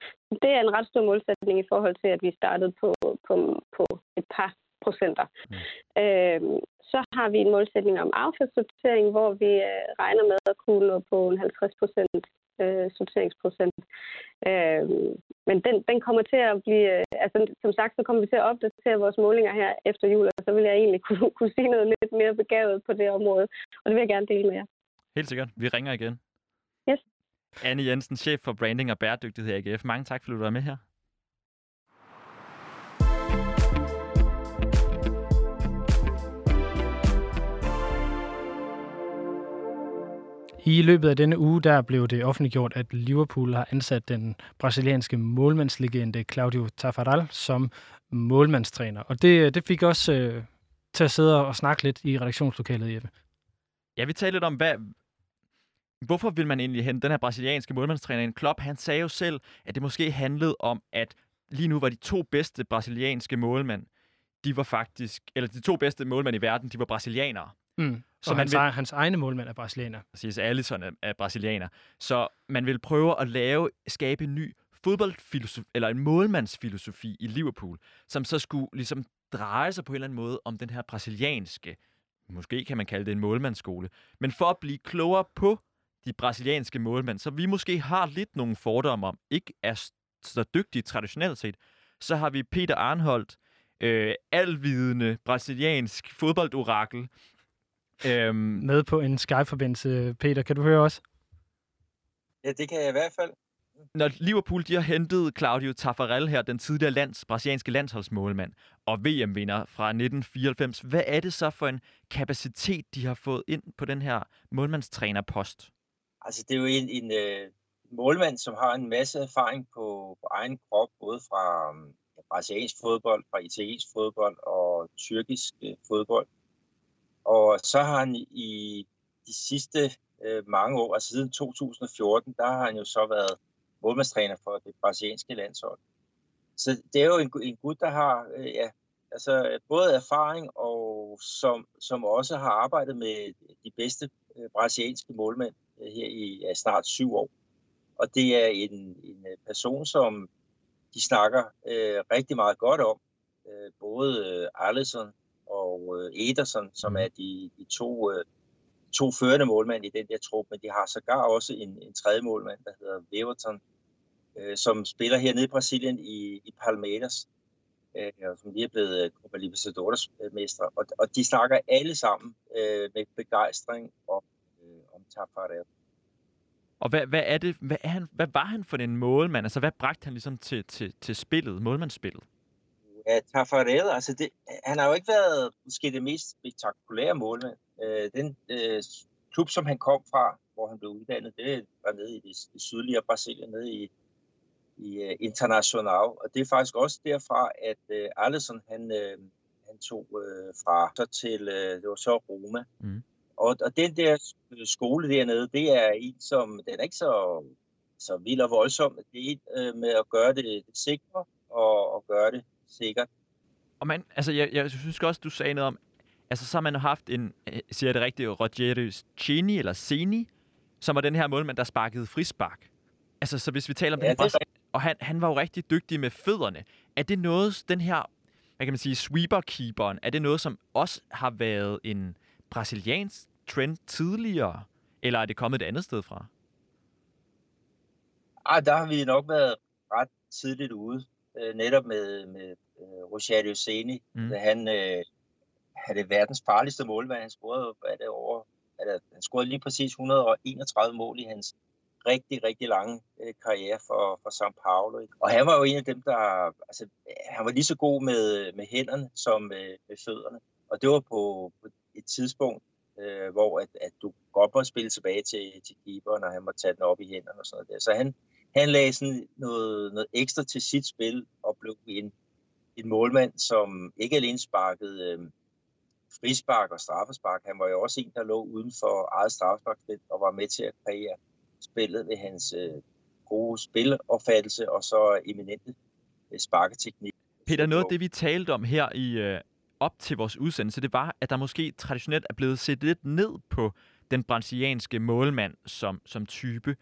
D: Det er en ret stor målsætning i forhold til, at vi startede på, på, på et par procenter. Mm. Uh, så har vi en målsætning om affaldssortering, hvor vi uh, regner med at kunne nå på en 50 procent øh, sorteringsprocent. Øh, men den, den kommer til at blive, øh, altså som sagt, så kommer vi til at opdatere vores målinger her efter jul, og så vil jeg egentlig kunne, kunne sige noget lidt mere begavet på det område, og det vil jeg gerne dele med jer.
A: Helt sikkert. Vi ringer igen.
D: Yes.
A: Anne Jensen, chef for branding og bæredygtighed i AGF. Mange tak, fordi du var med her.
B: I løbet af denne uge, der blev det offentliggjort, at Liverpool har ansat den brasilianske målmandslegende Claudio Tafaral som målmandstræner. Og det, det fik også øh, til at sidde og snakke lidt i redaktionslokalet, Jeppe.
A: Ja, vi talte lidt om, hvad, hvorfor vil man egentlig hente den her brasilianske målmandstræner en Klopp? Han sagde jo selv, at det måske handlede om, at lige nu var de to bedste brasilianske målmænd, de var faktisk, eller de to bedste målmænd i verden, de var brasilianere.
B: Mm. Så hans, vil, hans egne målmand er brasilianer.
A: Præcis, Alisson er, er brasilianer. Så man vil prøve at lave, skabe en ny fodboldfilosofi, eller en målmandsfilosofi i Liverpool, som så skulle ligesom dreje sig på en eller anden måde om den her brasilianske, måske kan man kalde det en målmandsskole, men for at blive klogere på de brasilianske målmænd, så vi måske har lidt nogle fordomme om, ikke er så dygtige traditionelt set, så har vi Peter Arnholdt, øh, alvidende brasiliansk fodboldorakel,
B: Øhm, med på en Skype-forbindelse. Peter, kan du høre os?
E: Ja, det kan jeg i hvert fald.
A: Når Liverpool de har hentet Claudio Taffarel her, den tidligere lands, brasilianske landsholdsmålmand og VM-vinder fra 1994, hvad er det så for en kapacitet, de har fået ind på den her målmandstrænerpost?
E: Altså, det er jo en, en uh, målmand, som har en masse erfaring på, på egen krop, både fra um, brasiliansk fodbold, fra italiensk fodbold og tyrkisk uh, fodbold. Og så har han i de sidste øh, mange år, altså siden 2014, der har han jo så været målmandstræner for det brasilianske landshold. Så det er jo en, en gut, der har øh, ja, altså både erfaring og som, som også har arbejdet med de bedste øh, brasilianske målmænd øh, her i ja, snart syv år. Og det er en, en øh, person, som de snakker øh, rigtig meget godt om. Øh, både øh, Allison og øh, Ederson, som mm. er de, de to, øh, to førende målmænd i den der trup, men de har sågar også en, en tredje målmand, der hedder Weverton, øh, som spiller hernede i Brasilien i, i Palmeiras, øh, som lige er blevet Copa Libertadores mestre. Og, og de snakker alle sammen øh, med begejstring om, øh, om Tafarel.
A: Og hvad, hvad, er det, hvad, er han, hvad var han for en målmand? Altså, hvad bragte han ligesom til, til, til spillet, målmandsspillet?
E: Ja, Tafarel, altså det, han har jo ikke været måske det mest spektakulære målmand. Øh, den øh, klub, som han kom fra, hvor han blev uddannet. Det var nede i det, det sydlige Brasilien, nede i, i uh, International. Og det er faktisk også derfra, at uh, Allison, han, uh, han tog uh, fra så til, uh, det var så Roma. Mm. Og, og den der skole dernede, det er en, som, den er ikke så, så vild og voldsom. Det er en uh, med at gøre det, det sikre og, og gøre det sikkert.
A: Og man, altså, jeg, jeg synes også, du sagde noget om, altså så har man haft en, øh, siger jeg det rigtigt, Rogério Ceni, eller Ceni, som var den her målmand, der sparkede frispark. Altså, så hvis vi taler om ja, det, det og han, han var jo rigtig dygtig med fødderne. Er det noget, den her, hvad kan man sige, sweeper-keeperen, er det noget, som også har været en brasiliansk trend tidligere? Eller er det kommet et andet sted fra?
E: Ah, der har vi nok været ret tidligt ude. Øh, netop med, med øh, Rogerio Ceni, mm. da han øh, havde verdens farligste målmand. Han scorede, hvad det over, det, han scorede lige præcis 131 mål i hans rigtig, rigtig lange øh, karriere for, for São Paulo. Og han var jo en af dem, der... Altså, han var lige så god med, med hænderne som med, med fødderne. Og det var på, på et tidspunkt, øh, hvor at, at du godt må spille tilbage til, til keeper, når han må tage den op i hænderne og sådan noget der. Så han, han lagde sådan noget, noget ekstra til sit spil og blev en, en målmand, som ikke alene sparkede øh, frispark og straffespark. Han var jo også en, der lå uden for eget straffesparkspil og var med til at kreere spillet ved hans øh, gode spilopfattelse og så eminente øh, sparketeknik.
A: Peter, noget af det, vi talte om her i øh, op til vores udsendelse, det var, at der måske traditionelt er blevet set lidt ned på den brasilianske målmand som, som type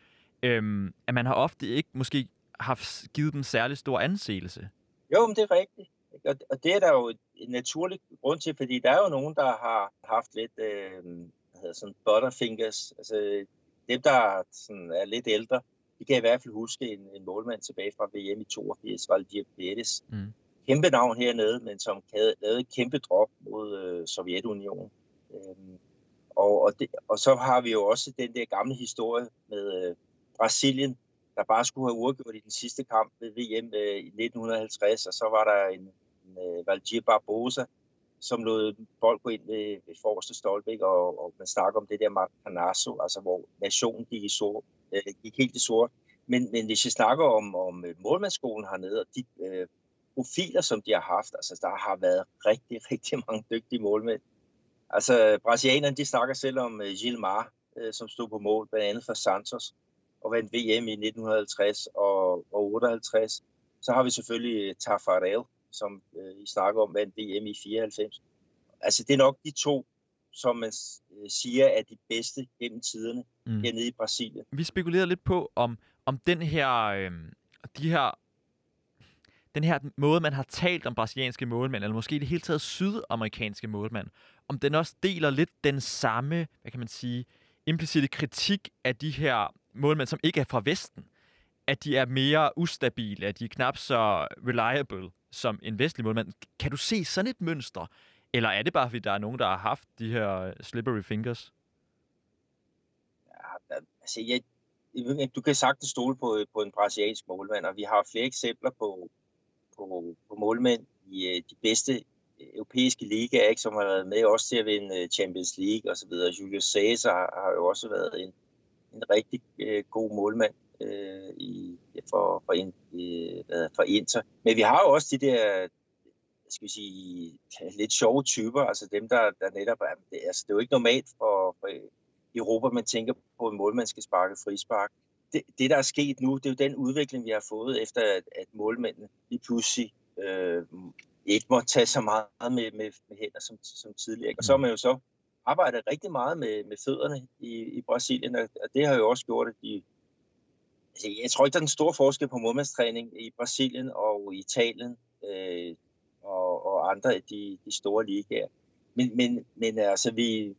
A: øhm, at man har ofte ikke måske haft givet dem særlig stor anseelse.
E: Jo, men det er rigtigt. Og, og det er der jo en naturlig grund til, fordi der er jo nogen, der har haft lidt, øh, hvad hedder sådan, butterfingers. Altså dem, der sådan er lidt ældre, de kan i hvert fald huske en, en målmand tilbage fra VM i 82, Valdir Pérez. Mm. Kæmpe navn hernede, men som havde lavet et kæmpe drop mod øh, Sovjetunionen. Øhm, og, og, det, og så har vi jo også den der gamle historie med øh, Brasilien, der bare skulle have uafgjort i den sidste kamp ved VM øh, i 1950, og så var der en, en øh, Valdir Barbosa, som lod bold gå ind ved, ved forreste stolpe, og, og man snakker om det der Marcanazo, altså hvor nationen gik, i sort, øh, gik helt i sort. Men, men hvis vi snakker om, om øh, målmandsskolen hernede, og de øh, profiler, som de har haft, altså der har været rigtig, rigtig mange dygtige målmænd. Altså brasilianerne, de snakker selv om øh, Gilmar, øh, som stod på mål, blandt andet for Santos og vandt VM i 1950 og, og 58. Så har vi selvfølgelig Tafarel, som øh, I snakker om, vandt VM i 94. Altså det er nok de to, som man øh, siger er de bedste gennem tiderne mm. hernede i Brasilien.
A: Vi spekulerer lidt på, om, om den her, øh, de her den her måde, man har talt om brasilianske målmænd, eller måske det hele taget sydamerikanske målmænd, om den også deler lidt den samme, hvad kan man sige, implicite kritik af de her målmænd, som ikke er fra Vesten, at de er mere ustabile, at de er knap så reliable som en vestlig målmand. Kan du se sådan et mønster? Eller er det bare, fordi der er nogen, der har haft de her slippery fingers?
E: Ja, altså, jeg, du kan sagtens stole på, på en brasiliansk målmand, og vi har flere eksempler på, på, på målmænd i øh, de bedste europæiske ligaer, ikke, som har været med også til at vinde øh, Champions League osv. Julius Caesar har jo også været en, en rigtig øh, god målmand øh, i, for, for, in, øh, for Inter. Men vi har jo også de der skal vi sige, lidt sjove typer, altså dem, der, der netop er, det, altså, det er jo ikke normalt for, for Europa, man tænker på, at en målmand skal sparke frispark. Det, det, der er sket nu, det er jo den udvikling, vi har fået, efter at, at målmændene lige pludselig øh, ikke må tage så meget med, med, med hænder som, som tidligere. Og så er man jo så arbejdet rigtig meget med, med fødderne i, i Brasilien, og det har jo også gjort, at de... Altså, jeg tror ikke, der er en stor forskel på målmandstræning i Brasilien og Italien øh, og, og andre af de, de store ligaer. Men, men, men altså, vi,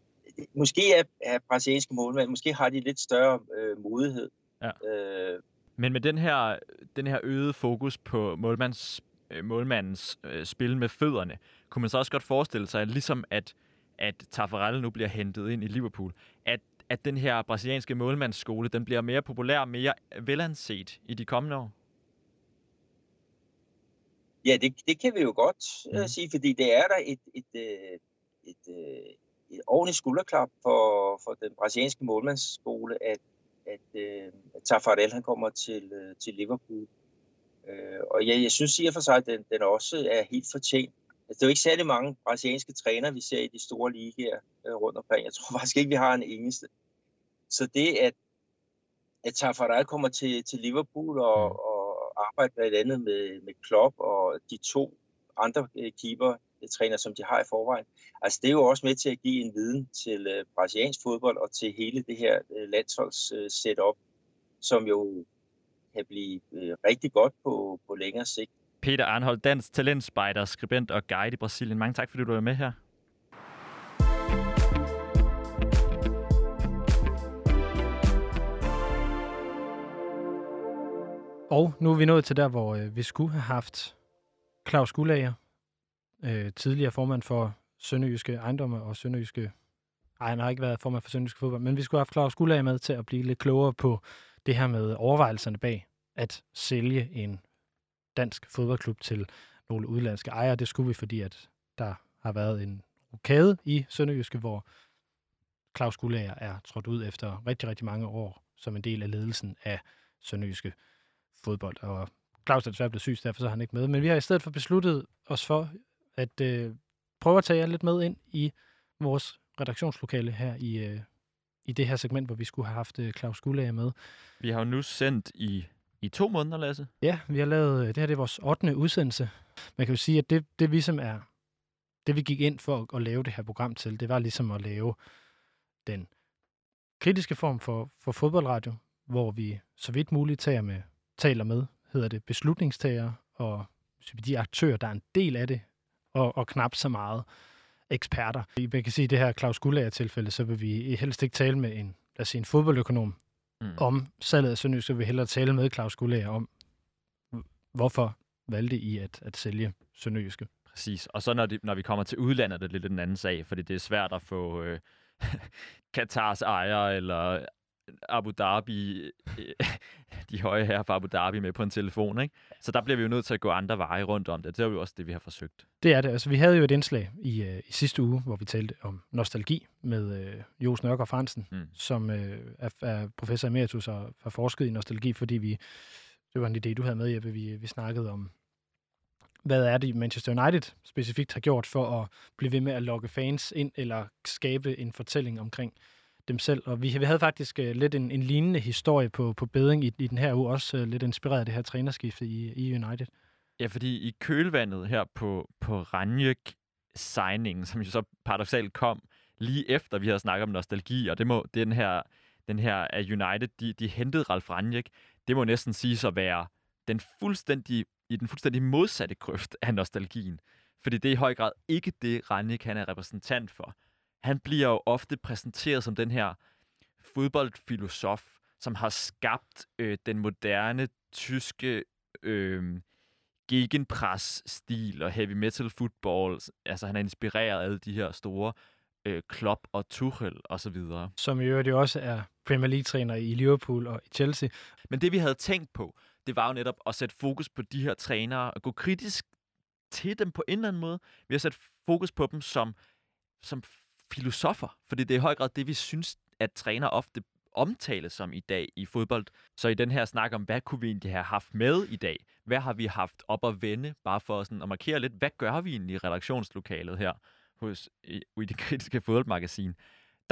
E: måske er, er brasilianske målmænd, måske har de lidt større øh, modighed. Ja.
A: Øh, men med den her, den her øgede fokus på målmands, øh, målmandens øh, spil med fødderne, kunne man så også godt forestille sig, at ligesom at at Taffarel nu bliver hentet ind i Liverpool, at, at den her brasilianske målmandsskole, den bliver mere populær, mere velanset i de kommende år?
E: Ja, det, det kan vi jo godt mm. uh, sige, fordi det er der et, et, et, et, øh, et ordentligt skulderklap for, for den brasilianske målmandsskole, at, at, øh, at Tafarel han kommer til, øh, til Liverpool. Øh, og jeg, jeg synes i og for sig, at den, den også er helt fortjent. Altså, det er jo ikke særlig mange brasilianske trænere, vi ser i de store ligaer øh, rundt omkring. Jeg tror faktisk ikke, vi har en eneste. Så det, at, at Tafarel kommer til, til Liverpool og, mm. og arbejder blandt andet med, med Klopp og de to andre øh, keeper, træner, som de har i forvejen. Altså det er jo også med til at give en viden til øh, brasiliansk fodbold og til hele det her øh, landsholds øh, setup, som jo kan blive øh, rigtig godt på, på længere sigt.
A: Peter Arnhold, dansk talentspejder, skribent og guide i Brasilien. Mange tak, fordi du var med her.
B: Og nu er vi nået til der, hvor øh, vi skulle have haft Claus Gullager, øh, tidligere formand for Sønderjyske Ejendomme og Sønderjyske... Ej, han har ikke været formand for Sønderjyske Fodbold, men vi skulle have haft Claus Gullager med til at blive lidt klogere på det her med overvejelserne bag at sælge en dansk fodboldklub til nogle udlandske ejere. Det skulle vi, fordi at der har været en rokade i Sønderjyske, hvor Claus Gullager er trådt ud efter rigtig, rigtig mange år som en del af ledelsen af Sønderjyske fodbold. Og Claus er desværre blevet syg, derfor så er han ikke med. Men vi har i stedet for besluttet os for at øh, prøve at tage jer lidt med ind i vores redaktionslokale her i, øh, i det her segment, hvor vi skulle have haft øh, Claus Gullager med.
A: Vi har jo nu sendt i, i to måneder, Lasse.
B: Ja, vi har lavet, øh, det her det er vores 8. udsendelse. Man kan jo sige, at det, det ligesom er, det vi gik ind for at, at lave det her program til, det var ligesom at lave den kritiske form for, for fodboldradio, hvor vi så vidt muligt tager med, taler med, hedder det beslutningstager, og de aktører, der er en del af det, og, og knap så meget eksperter. Man kan sige, at det her Claus Gullager tilfælde, så vil vi helst ikke tale med en, lad os sige, en fodboldøkonom mm. om salget af Sønderjysk, så vil vi hellere tale med Claus Gullager om, hvorfor valgte I at, at sælge Sønderjyske.
A: Præcis. Og så når, de, når vi kommer til udlandet, det er lidt en anden sag, fordi det er svært at få øh, Katars ejer eller Abu Dhabi, de høje her fra Abu Dhabi med på en telefon, ikke? Så der bliver vi jo nødt til at gå andre veje rundt om det. Det er jo også det, vi har forsøgt.
B: Det er det. Altså, vi havde jo et indslag i, uh, i sidste uge, hvor vi talte om nostalgi med uh, Jos Nørgaard Fransen, mm. som uh, er, er professor emeritus og har forsket i nostalgi, fordi vi, det var en idé, du havde med, Jeppe, vi, vi snakkede om, hvad er det, Manchester United specifikt har gjort for at blive ved med at lokke fans ind, eller skabe en fortælling omkring dem selv. Og vi, vi havde faktisk øh, lidt en, en lignende historie på, på beding i, i den her uge, også øh, lidt inspireret af det her trænerskifte i, i United.
A: Ja, fordi i kølvandet her på, på Ranjek signing, som jo så paradoxalt kom lige efter, vi havde snakket om nostalgi, og det må den her, den her af United, de, de hentede Ralf Ranjek, det må næsten sige at være den fuldstændig, i den fuldstændig modsatte grøft af nostalgien. Fordi det er i høj grad ikke det, Ranjek han er repræsentant for han bliver jo ofte præsenteret som den her fodboldfilosof, som har skabt øh, den moderne tyske øh, gegenpres-stil og heavy metal football. Altså han har inspireret alle de her store øh, Klopp og Tuchel og så videre.
B: Som i øvrigt også er Premier League-træner i Liverpool og i Chelsea.
A: Men det vi havde tænkt på, det var jo netop at sætte fokus på de her trænere og gå kritisk til dem på en eller anden måde. Vi har sat fokus på dem som, som filosofer, fordi det er i høj grad det, vi synes, at træner ofte omtales som i dag i fodbold. Så i den her snak om, hvad kunne vi egentlig have haft med i dag? Hvad har vi haft op at vende? Bare for sådan at markere lidt, hvad gør vi egentlig i redaktionslokalet her hos, i, i det kritiske fodboldmagasin?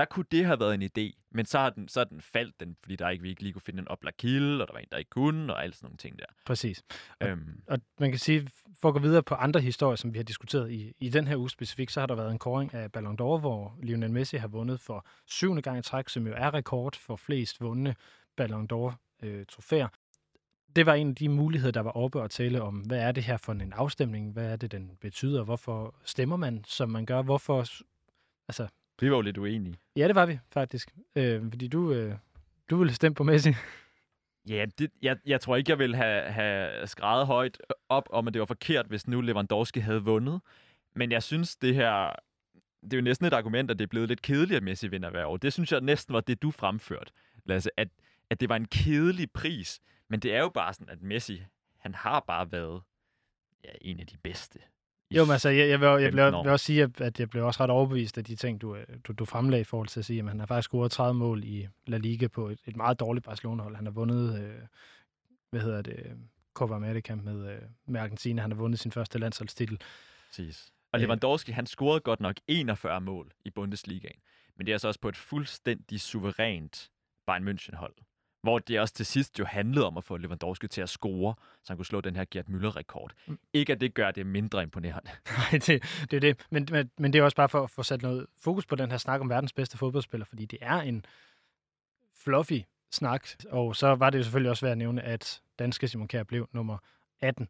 A: Der kunne det have været en idé, men så har den, så den faldt den, fordi der ikke, vi ikke lige kunne finde en oplagt kilde, og der var en, der ikke kunne, og alt sådan nogle ting der.
B: Præcis. Og, øhm. og man kan sige, for at gå videre på andre historier, som vi har diskuteret i, i den her uge specifikt, så har der været en kåring af Ballon d'Or, hvor Lionel Messi har vundet for syvende gang i træk, som jo er rekord for flest vundne Ballon d'Or-trofæer. Øh, det var en af de muligheder, der var oppe at tale om, hvad er det her for en afstemning, hvad er det, den betyder, hvorfor stemmer man, som man gør, hvorfor altså,
A: vi var jo lidt uenige.
B: Ja, det var vi faktisk. Øh, fordi du, øh, du ville stemme på Messi.
A: Ja, det, jeg, jeg tror ikke, jeg ville have, have skrevet højt op om, at det var forkert, hvis nu Lewandowski havde vundet. Men jeg synes, det her... Det er jo næsten et argument, at det er blevet lidt kedeligt, at Messi vinder hver år. Det synes jeg næsten var det, du fremførte, Lasse. At, at det var en kedelig pris. Men det er jo bare sådan, at Messi, han har bare været ja, en af de bedste
B: Jo, men altså, jeg, jeg, vil, jeg,
A: 15
B: vil,
A: år.
B: vil også sige, at- at jeg blev også ret overbevist af de ting, du, øh, du, du fremlagde i forhold til at sige, at han har faktisk scoret 30 mål i La Liga på et, et meget dårligt Barcelona-hold. Han har vundet, øh, hvad hedder det, Copa America med, øh, med Argentina. Han har vundet sin første landsholdstitel.
A: Præcis. Og
B: Øh.
A: Lewandowski, han scorede godt nok 41 mål i Bundesligaen. Men det er altså også på et fuldstændig suverænt Bayern München-hold. Hvor det også til sidst jo handlede om at få Lewandowski til at score, så han kunne slå den her Gerd Müller-rekord.
B: Mm.
A: Ikke at det gør det mindre imponerende.
B: Nej, det, det er det. Men, men, men det er også bare for at få sat noget fokus på den her snak om verdens bedste fodboldspiller, fordi det er en fluffy snak. Og så var det jo selvfølgelig også værd at nævne, at danske Simon Kjær blev nummer 18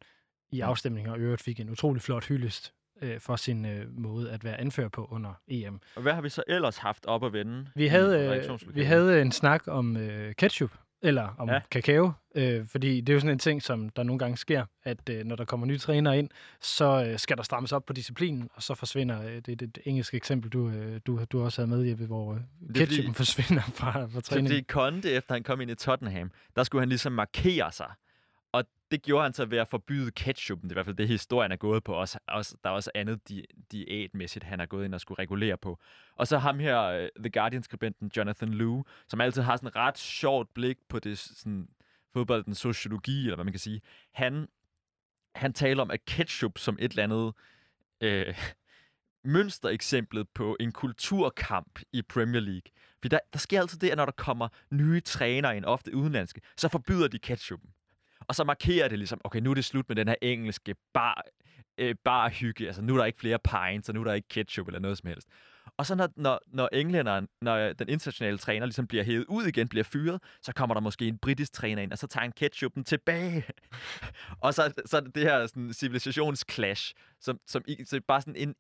B: i
A: Mm.
B: afstemningen, og øvrigt fik en utrolig flot hyldest øh, for sin øh, måde at være anfører på under EM.
A: Og hvad har vi så ellers haft op at vende?
B: Vi havde, øh, vi havde en snak om øh, ketchup, eller om
A: Ja.
B: kakao, øh, fordi det er jo sådan en ting, som der nogle gange sker, at øh, når der kommer nye trænere ind, så øh, skal der strammes op på disciplinen, og så forsvinder, øh, det er det engelske eksempel, du, øh, du, du også havde med, Jeppe, hvor øh,
A: fordi-
B: ketchupen forsvinder fra, fra træningen.
A: det Conte, efter han kom ind i Tottenham, der skulle han ligesom markere sig. Og det gjorde han så ved at forbyde ketchupen. Det er i hvert fald det, historien er gået på. Også, også, der er også andet di- diætmæssigt, han er gået ind og skulle regulere på. Og så ham her, øh, The Guardian-skribenten Jonathan Liu, som altid har sådan et ret sjovt blik på det sådan, fodboldens sociologi, eller hvad man kan sige. Han, han taler om, at ketchup som et eller andet øh, mønstereksemplet på en kulturkamp i Premier League. For der, der sker altid det, at når der kommer nye trænere ind, ofte udenlandske, så forbyder de ketchupen. Og så markerer det ligesom, okay, nu er det slut med den her engelske bar, øh, barhygge. Altså, nu er der ikke flere pints, og nu er der ikke ketchup eller noget som helst. Og så når, når, når englænderen, når øh, den internationale træner ligesom bliver hævet ud igen, bliver fyret, så kommer der måske en britisk træner ind, og så tager han ketchupen tilbage. og så, så det her sådan, civilisationsclash, som, som som så bare sådan en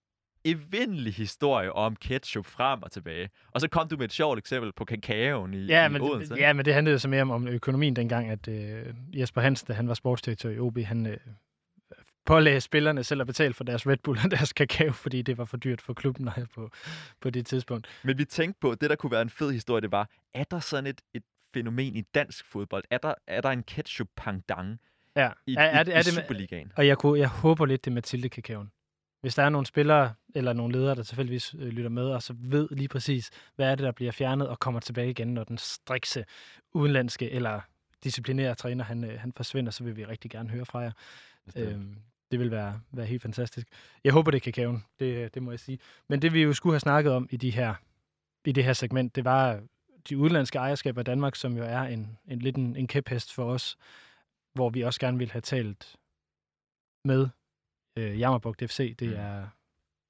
A: evindelig historie om ketchup frem og tilbage. Og så kom du med et sjovt eksempel på kakaoen i,
B: Ja
A: i
B: men,
A: Odense.
B: ja, men det handlede så mere om, om økonomien dengang, at øh, Jesper Hansen, da han var sportsdirektør i OB, han øh, pålagde spillerne selv at betale for deres Red Bull og deres kakao, fordi det var for dyrt for klubben her på, på det tidspunkt.
A: Men vi tænkte på, det der kunne være en fed historie, det var, er der sådan et, et fænomen i dansk fodbold? Er der, er der en ketchup-pangdang
B: Ja.
A: i,
B: er, er,
A: i,
B: det,
A: i
B: er det med,
A: Superligaen?
B: og jeg, kunne, jeg håber lidt, det er Mathilde Kakaoen. Hvis der er nogle spillere eller nogle ledere, der tilfældigvis øh, lytter med, og så ved lige præcis, hvad er det, der bliver fjernet og kommer tilbage igen, når den strikse udenlandske eller disciplinære træner, han, øh, han forsvinder, så vil vi rigtig gerne høre fra jer. Øhm, det vil være, være helt fantastisk. Jeg håber, det er kakaoen, det, det må jeg sige. Men det vi jo skulle have snakket om i, de her, i det her segment, det var de udenlandske ejerskaber i Danmark, som jo er en, en lidt en, en kæphest for os, hvor vi også gerne vil have talt med øh, Jammerbugt FC. Det
A: Mm.
B: er,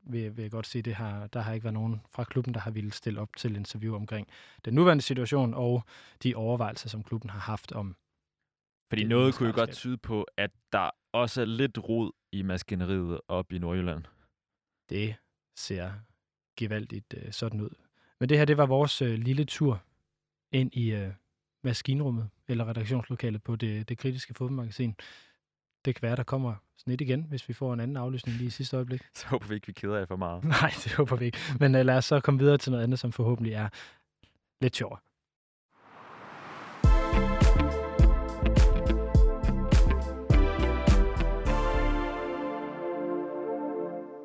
B: vil, vil jeg godt sige, det har, der har ikke været nogen fra klubben, der har ville stille op til interview omkring den nuværende situation og de overvejelser, som klubben har haft om
A: Fordi
B: det
A: noget kunne jo godt tyde på, at der også er lidt rod i maskineriet op i Nordjylland.
B: Det ser gevaldigt øh, sådan ud. Men det her, det var vores øh, lille tur ind i øh, maskinrummet, eller redaktionslokalet på det, det kritiske fodboldmagasin. Det kan være, der kommer snit igen, hvis vi får en anden aflysning lige i sidste øjeblik.
A: Så håber vi ikke, vi keder jer for meget.
B: Nej, det håber vi ikke. Men øh, lad os så komme videre til noget andet, som forhåbentlig er lidt sjovere.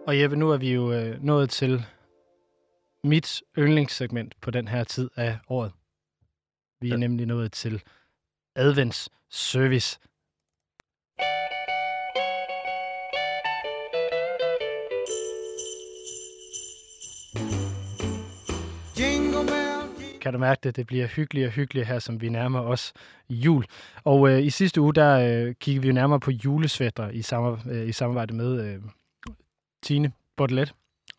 B: Og Jeppe, nu er vi jo øh, nået til mit yndlingssegment på den her tid af året. Vi er
A: Ja.
B: nemlig nået til advents Kan du mærke det? Det bliver hyggeligere og hyggeligere her, som vi nærmer os jul. Og øh, i sidste uge, der øh, kiggede vi jo nærmere på julesvætter i, samar- øh, i samarbejde med øh, Tine Bordelet,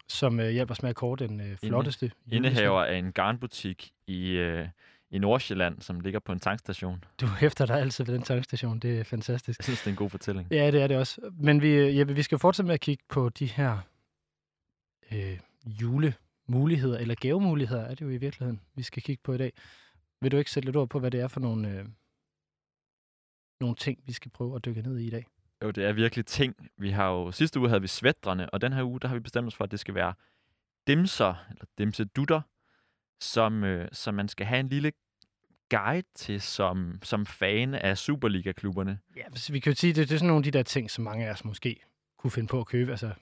B: som øh, hjælper os med at kåre den øh, flotteste
A: Indehaver af en garnbutik i, øh, i Nordsjælland, som ligger på en tankstation.
B: Du hæfter dig altid ved den tankstation. Det er fantastisk.
A: Jeg synes, det er en god fortælling.
B: Ja, det er det også. Men vi, øh, Jeppe, vi skal fortsætte med at kigge på de her øh, julemuligheder, eller gavemuligheder er det jo i virkeligheden, vi skal kigge på i dag. Vil du ikke sætte lidt ord på, hvad det er for nogle, øh, nogle ting, vi skal prøve at dykke ned i i dag?
A: Jo, det er virkelig ting. Vi har jo, sidste uge havde vi svætterne, og den her uge, der har vi bestemt os for, at det skal være dimser, eller dimsedutter, som, øh, som man skal have en lille guide til som, som fan af Superliga-klubberne.
B: Ja, så vi kan jo sige, det, det er sådan nogle af de der ting, som mange af os måske kunne finde på at købe. Altså,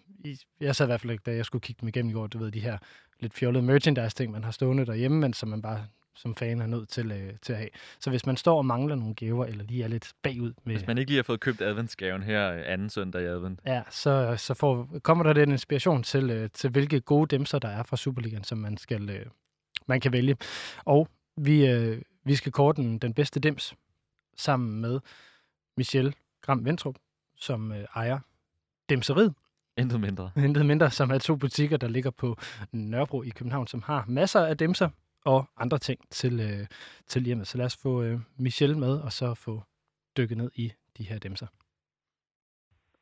B: jeg sad i hvert fald ikke, da jeg skulle kigge dem igennem i går, du ved, de her lidt fjollede merchandise-ting, man har stående derhjemme, men som man bare som fan er nødt til, øh, til at have. Så hvis man står og mangler nogle gaver, eller lige er lidt bagud med...
A: Hvis man ikke lige har fået købt adventsgaven her øh, anden søndag i advent.
B: Ja, så, så får, kommer der den inspiration til, øh, til, hvilke gode demser der er fra Superligaen, som man, skal, øh, man kan vælge. Og vi, øh, vi skal kåre den, den bedste dims sammen med Michel Gram Ventrup, som øh, ejer Demseriet.
A: Intet mindre.
B: Intet mindre, som er to butikker, der ligger på Nørrebro i København, som har masser af demser og andre ting til, øh, til hjemmet. Så lad os få øh, Michel med, og så få dykket ned i de her demser.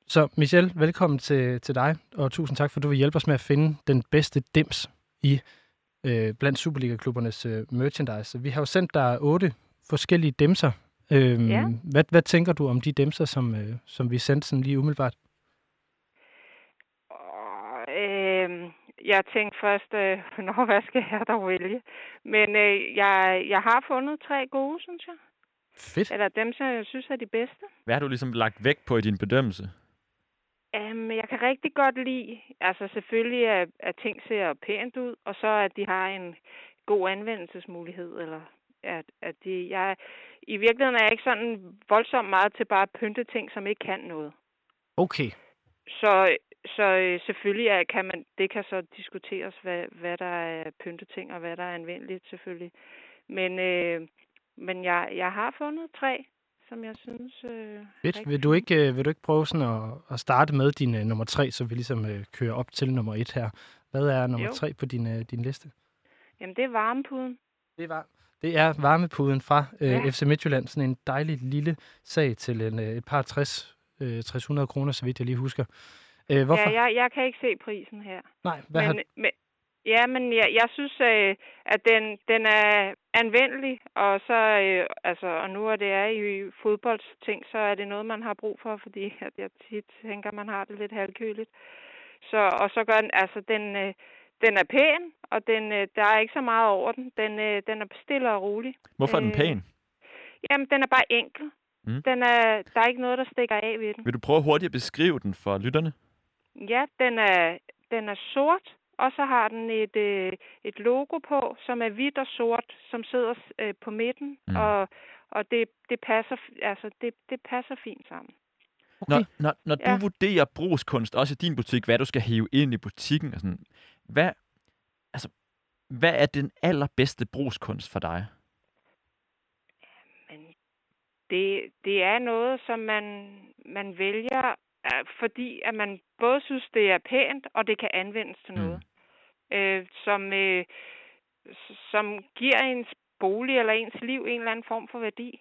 B: Så Michel, velkommen til, til dig, og tusind tak, for at du vil hjælpe os med at finde den bedste dims i øh, blandt Superliga-klubbernes øh, merchandise. Vi har jo sendt dig otte forskellige demser. Øhm,
F: Ja.
B: hvad, hvad tænker du om de demser, som, øh, som vi sendte sådan lige umiddelbart?
F: Og, øh, jeg tænkte først, øh, nå, hvad skal jeg dog vælge? Men øh, jeg, jeg har fundet tre gode, synes jeg.
B: Fedt.
F: Eller dem, som jeg synes er de bedste.
A: Hvad har du ligesom lagt vægt på i din bedømmelse?
F: Um, jeg kan rigtig godt lide, altså selvfølgelig, at, at ting ser pænt ud, og så at de har en god anvendelsesmulighed, eller at, at de, jeg, i virkeligheden er jeg ikke sådan voldsomt meget til bare at pynte ting, som ikke kan noget.
B: Okay.
F: Så, så øh, selvfølgelig er, kan man, det kan så diskuteres, hvad, hvad der er pynteting og hvad der er anvendeligt selvfølgelig. Men, øh, men jeg, jeg har fundet tre, som jeg synes... Øh,
B: Fedt. Vil du ikke, øh, vil du ikke prøve sådan at, at starte med din uh, nummer tre, så vi ligesom uh, kører op til nummer et her? Hvad er nummer
F: Jo.
B: tre på din, uh, din liste?
F: Jamen, det er varmepuden.
B: Det var det er varmepuden fra uh,
F: Ja.
B: FC Midtjylland. Sådan en dejlig lille sag til en, uh, et par 60, uh, 300 kroner, så vidt jeg lige husker. Uh, hvorfor?
F: Ja, jeg, jeg kan ikke se prisen her.
B: Nej, hvad
F: men,
B: har...
F: men, ja, men jeg, jeg synes, øh, at den, den er anvendelig, og så øh, altså, og nu er det er i fodboldsting, så er det noget, man har brug for, fordi at jeg tit tænker, man har det lidt halvkøligt. Så, og så gør den, altså, den, øh, den er pæn, og den, øh, der er ikke så meget over den. Den, øh, den er stille og rolig.
A: Hvorfor er den
F: Øh,
A: pæn?
F: Jamen, den er bare enkel.
A: Mm.
F: Den er, der er ikke noget, der stikker af ved den.
A: Vil du prøve hurtigt at beskrive den for lytterne?
F: Ja, den er, den er sort, og så har den et, øh, et logo på, som er hvidt og sort, som sidder øh, på midten,
A: Mm.
F: og, og det, det, passer, altså, det, det passer fint sammen.
B: Okay.
A: Når, når, når du
F: Ja.
A: vurderer brugskunst, også i din butik, hvad du skal hive ind i butikken, og sådan, hvad, altså, hvad er den allerbedste brugskunst for dig?
F: Men det, det er noget, som man, man vælger, fordi at man både synes, det er pænt, og det kan anvendes til noget, øh, som, øh, som giver ens bolig eller ens liv en eller anden form for værdi.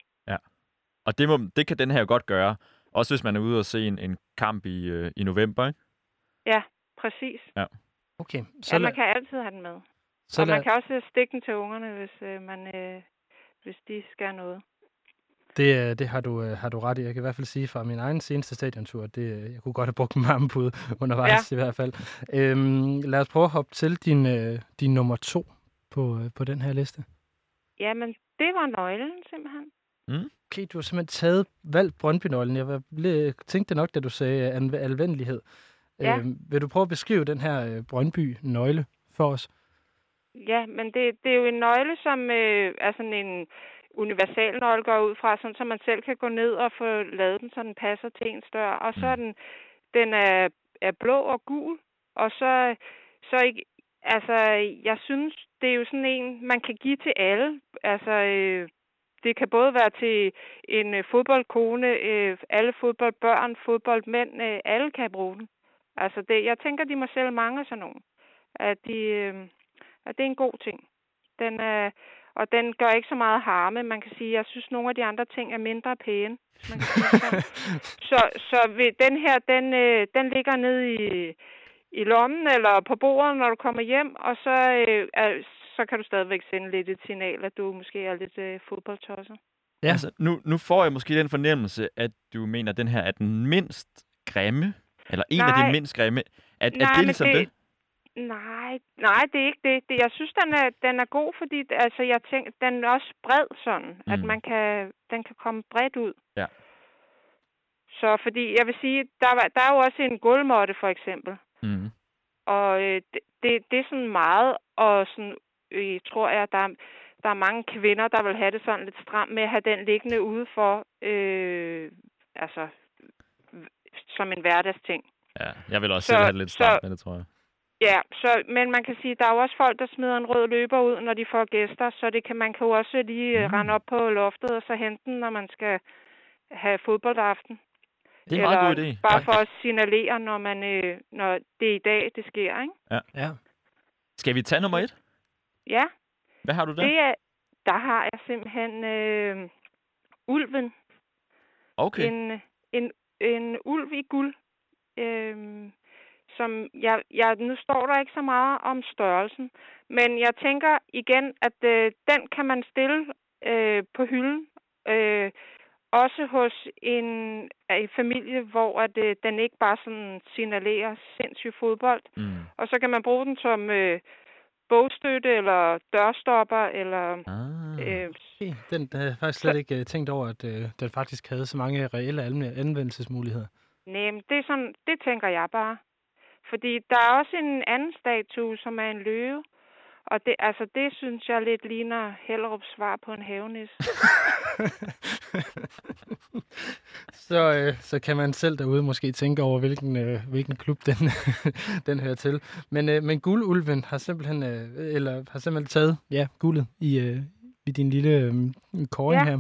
A: Og det, må, det kan den her jo godt gøre, også hvis man er ude og se en, en kamp i, øh, i november, ikke?
F: Ja, præcis.
B: Okay, så,
F: ja,
B: lad,
F: man kan altid have den med.
B: så
F: og man kan også stikke den til ungerne, hvis, øh, man, øh, hvis de skal have noget.
B: Det, øh, det har, du, øh, har du ret i. Jeg kan i hvert fald sige fra min egen seneste stadiontur, at det, øh, jeg kunne godt have brugt en varmepude undervejs ja. i hvert fald. Øhm, lad os prøve at hoppe til din, din nummer to på, på den her liste.
F: Jamen, det var nøglen simpelthen.
B: Okay, du har simpelthen taget valgt Brøndby-nøglen. Jeg tænkte nok, da du sagde anv- anvendelighed.
F: Ja.
B: Øhm, vil du prøve at beskrive den her Brøndby-nøgle for os?
F: Ja, men det, det er jo en nøgle, som øh, er sådan en universal nøgle går ud fra, sådan, så man selv kan gå ned og få lavet den, så den passer til ens dør. Og så er den, den er, er blå og gul, og så, så ikke, altså, jeg synes, det er jo sådan en, man kan give til alle. Altså, øh, det kan både være til en øh, fodboldkone, øh, alle fodboldbørn, fodboldmænd, øh, alle kan bruge den. Altså, det, jeg tænker, de må sælge mange af sådan nogle. At, de, øh, at det er en god ting. Den er, og den gør ikke så meget harme. Man kan sige, jeg synes, nogle af de andre ting er mindre pæne. hvis Man kan sige det sådan. så, så ved den her, den, øh, den ligger nede i, i lommen eller på bordet, når du kommer hjem, og så, øh, er, så kan du stadigvæk sende lidt et signal, at du måske er lidt øh, fodboldtosset.
B: Ja.
A: Altså, nu, nu får jeg måske den fornemmelse, at du mener, at den her er den mindst grimme, eller en af de
F: Nej.
A: mindst grimme. Er, er
F: Nej,
A: det
F: men
A: ligesom det?
F: det- Nej, nej, det er ikke det. det jeg synes, den er, den er god, fordi altså, jeg tænker, den er også bred sådan, mm. at man kan, den kan komme bredt ud.
A: Ja.
F: Så fordi, jeg vil sige, der, var, der er jo også en gulvmåtte for eksempel,
A: Mm.
F: Og øh, det, det, det er sådan meget, og sådan, øh, tror jeg, der, er- der er mange kvinder, der vil have det sådan lidt stramt med at have den liggende ude for, øh, altså, som en hverdagsting.
A: Ja, jeg vil også
F: Så-
A: selv have det lidt
F: så-
A: stramt med det, tror jeg.
F: Ja, så, men man kan sige, der er jo også folk, der smider en rød løber ud, når de får gæster, så det kan, man kan jo også lige
A: Mm.
F: mm. rende op på loftet og så hente den, når man skal have fodboldaften.
A: Det er en meget god
F: Eller
A: idé.
F: Bare for at signalere, når, man, øh, når det er i dag, det sker, ikke?
B: Ja.
A: Skal vi tage nummer et?
F: Ja,
A: Hvad har du der?
F: det er, der har jeg simpelthen øh, ulven.
A: Okay.
F: En, en, en ulv i guld. Øh, som jeg, jeg, nu står der ikke så meget om størrelsen, men jeg tænker igen, at øh, den kan man stille øh, på hylden. Øh, også hos en, en familie, hvor at, øh, den ikke bare sådan signalerer sindssyg fodbold.
A: Mm.
F: Og så kan man bruge den som øh, bogstøtte eller dørstopper eller
A: Ah.
F: øh,
B: Okay. Den havde jeg faktisk slet ikke uh, tænkt over, at uh, den faktisk havde så mange reelle anv- anvendelsesmuligheder.
F: Nej, det er sådan, det tænker jeg bare. Fordi der er også en anden statue, som er en løve. Og det, altså, det synes jeg lidt ligner Hellerups svar på en havenis.
B: så, øh, så kan man selv derude måske tænke over, hvilken, øh, hvilken klub den, den hører til. Men, øh, men guldulven har simpelthen, øh, eller har simpelthen taget ja, guldet i, øh, i din lille øh, kåring
F: Ja.
B: her.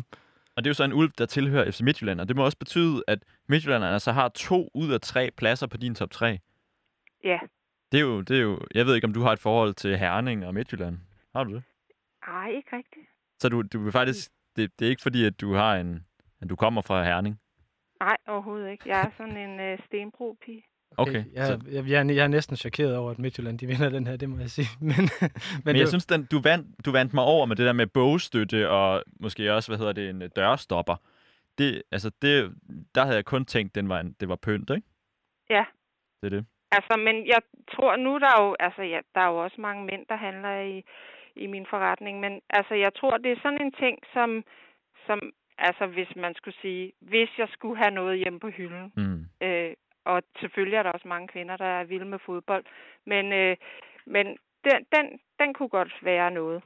A: Og det er jo så en ulv, der tilhører FC Midtjylland, og det må også betyde, at Midtjylland altså har to ud af tre pladser på din top 3.
F: ja.
A: Det er jo, det er jo, jeg ved ikke, om du har et forhold til Herning og Midtjylland. Har du det?
F: Ej, ikke rigtigt.
A: Så du, du vil faktisk, det, det er ikke fordi, at du har en, at du kommer fra Herning.
F: Nej, overhovedet ikke. Jeg er sådan en øh, stenbro-pige.
A: Okay,
B: Jeg,
A: så-
B: jeg, jeg, er- jeg er næsten chokeret over, at Midtjylland de vinder den her, det må jeg sige. Men, men,
A: Men jeg
B: var-
A: synes, den, du, vandt, du vandt mig over med det der med bogstøtte og måske også, hvad hedder det, en øh, dørstopper. Det, altså det, der havde jeg kun tænkt, den var en, det var pynt, ikke?
F: Ja.
A: Det er det.
F: Altså, men jeg tror nu, der er jo, altså, ja, der er jo også mange mænd, der handler i, i min forretning, men altså, jeg tror, det er sådan en ting, som, som altså, hvis man skulle sige, hvis jeg skulle have noget hjemme på hylden,
A: Mm.
F: øh, og selvfølgelig er der også mange kvinder, der er vilde med fodbold, men, øh, men den, den, den kunne godt være noget.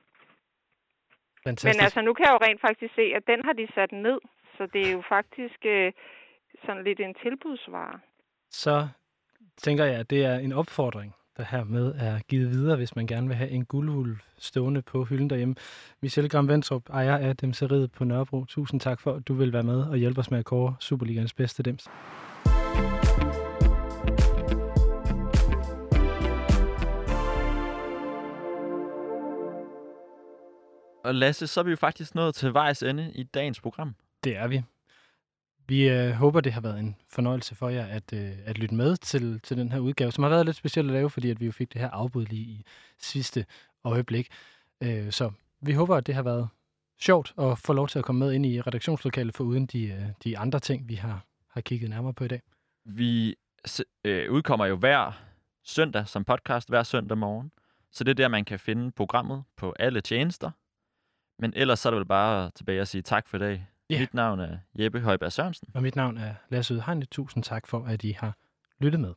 B: fantastisk.
F: Men altså, nu kan jeg jo rent faktisk se, at den har de sat ned, så det er jo faktisk øh, sådan lidt en tilbudsvare.
B: så tænker jeg, at det er en opfordring, der hermed er givet videre, hvis man gerne vil have en guldhulv stående på hylden derhjemme. Michelle Gram Ventrup, ejer af Demseriet på Nørrebro. Tusind tak for, at du vil være med og hjælpe os med at kåre Superligans bedste dems.
A: Og Lasse, så er vi jo faktisk nået til vejs ende i dagens program.
B: Det er vi. Vi øh, håber, det har været en fornøjelse for jer at, øh, at lytte med til, til den her udgave, som har været lidt speciel at lave, fordi at vi jo fik det her afbud lige i sidste øjeblik. Øh, så vi håber, at det har været sjovt at få lov til at komme med ind i redaktionslokalet, for uden de, øh, de andre ting, vi har, har kigget nærmere på i dag.
A: Vi øh, udkommer jo hver søndag som podcast, hver søndag morgen. Så det er der, man kan finde programmet på alle tjenester. Men ellers så er det vel bare tilbage at sige tak for i dag.
B: Ja.
A: Mit navn er Jeppe Højberg Sørensen.
B: Og mit navn er Lasse Udhegne. Tusind tak for, at I har lyttet med.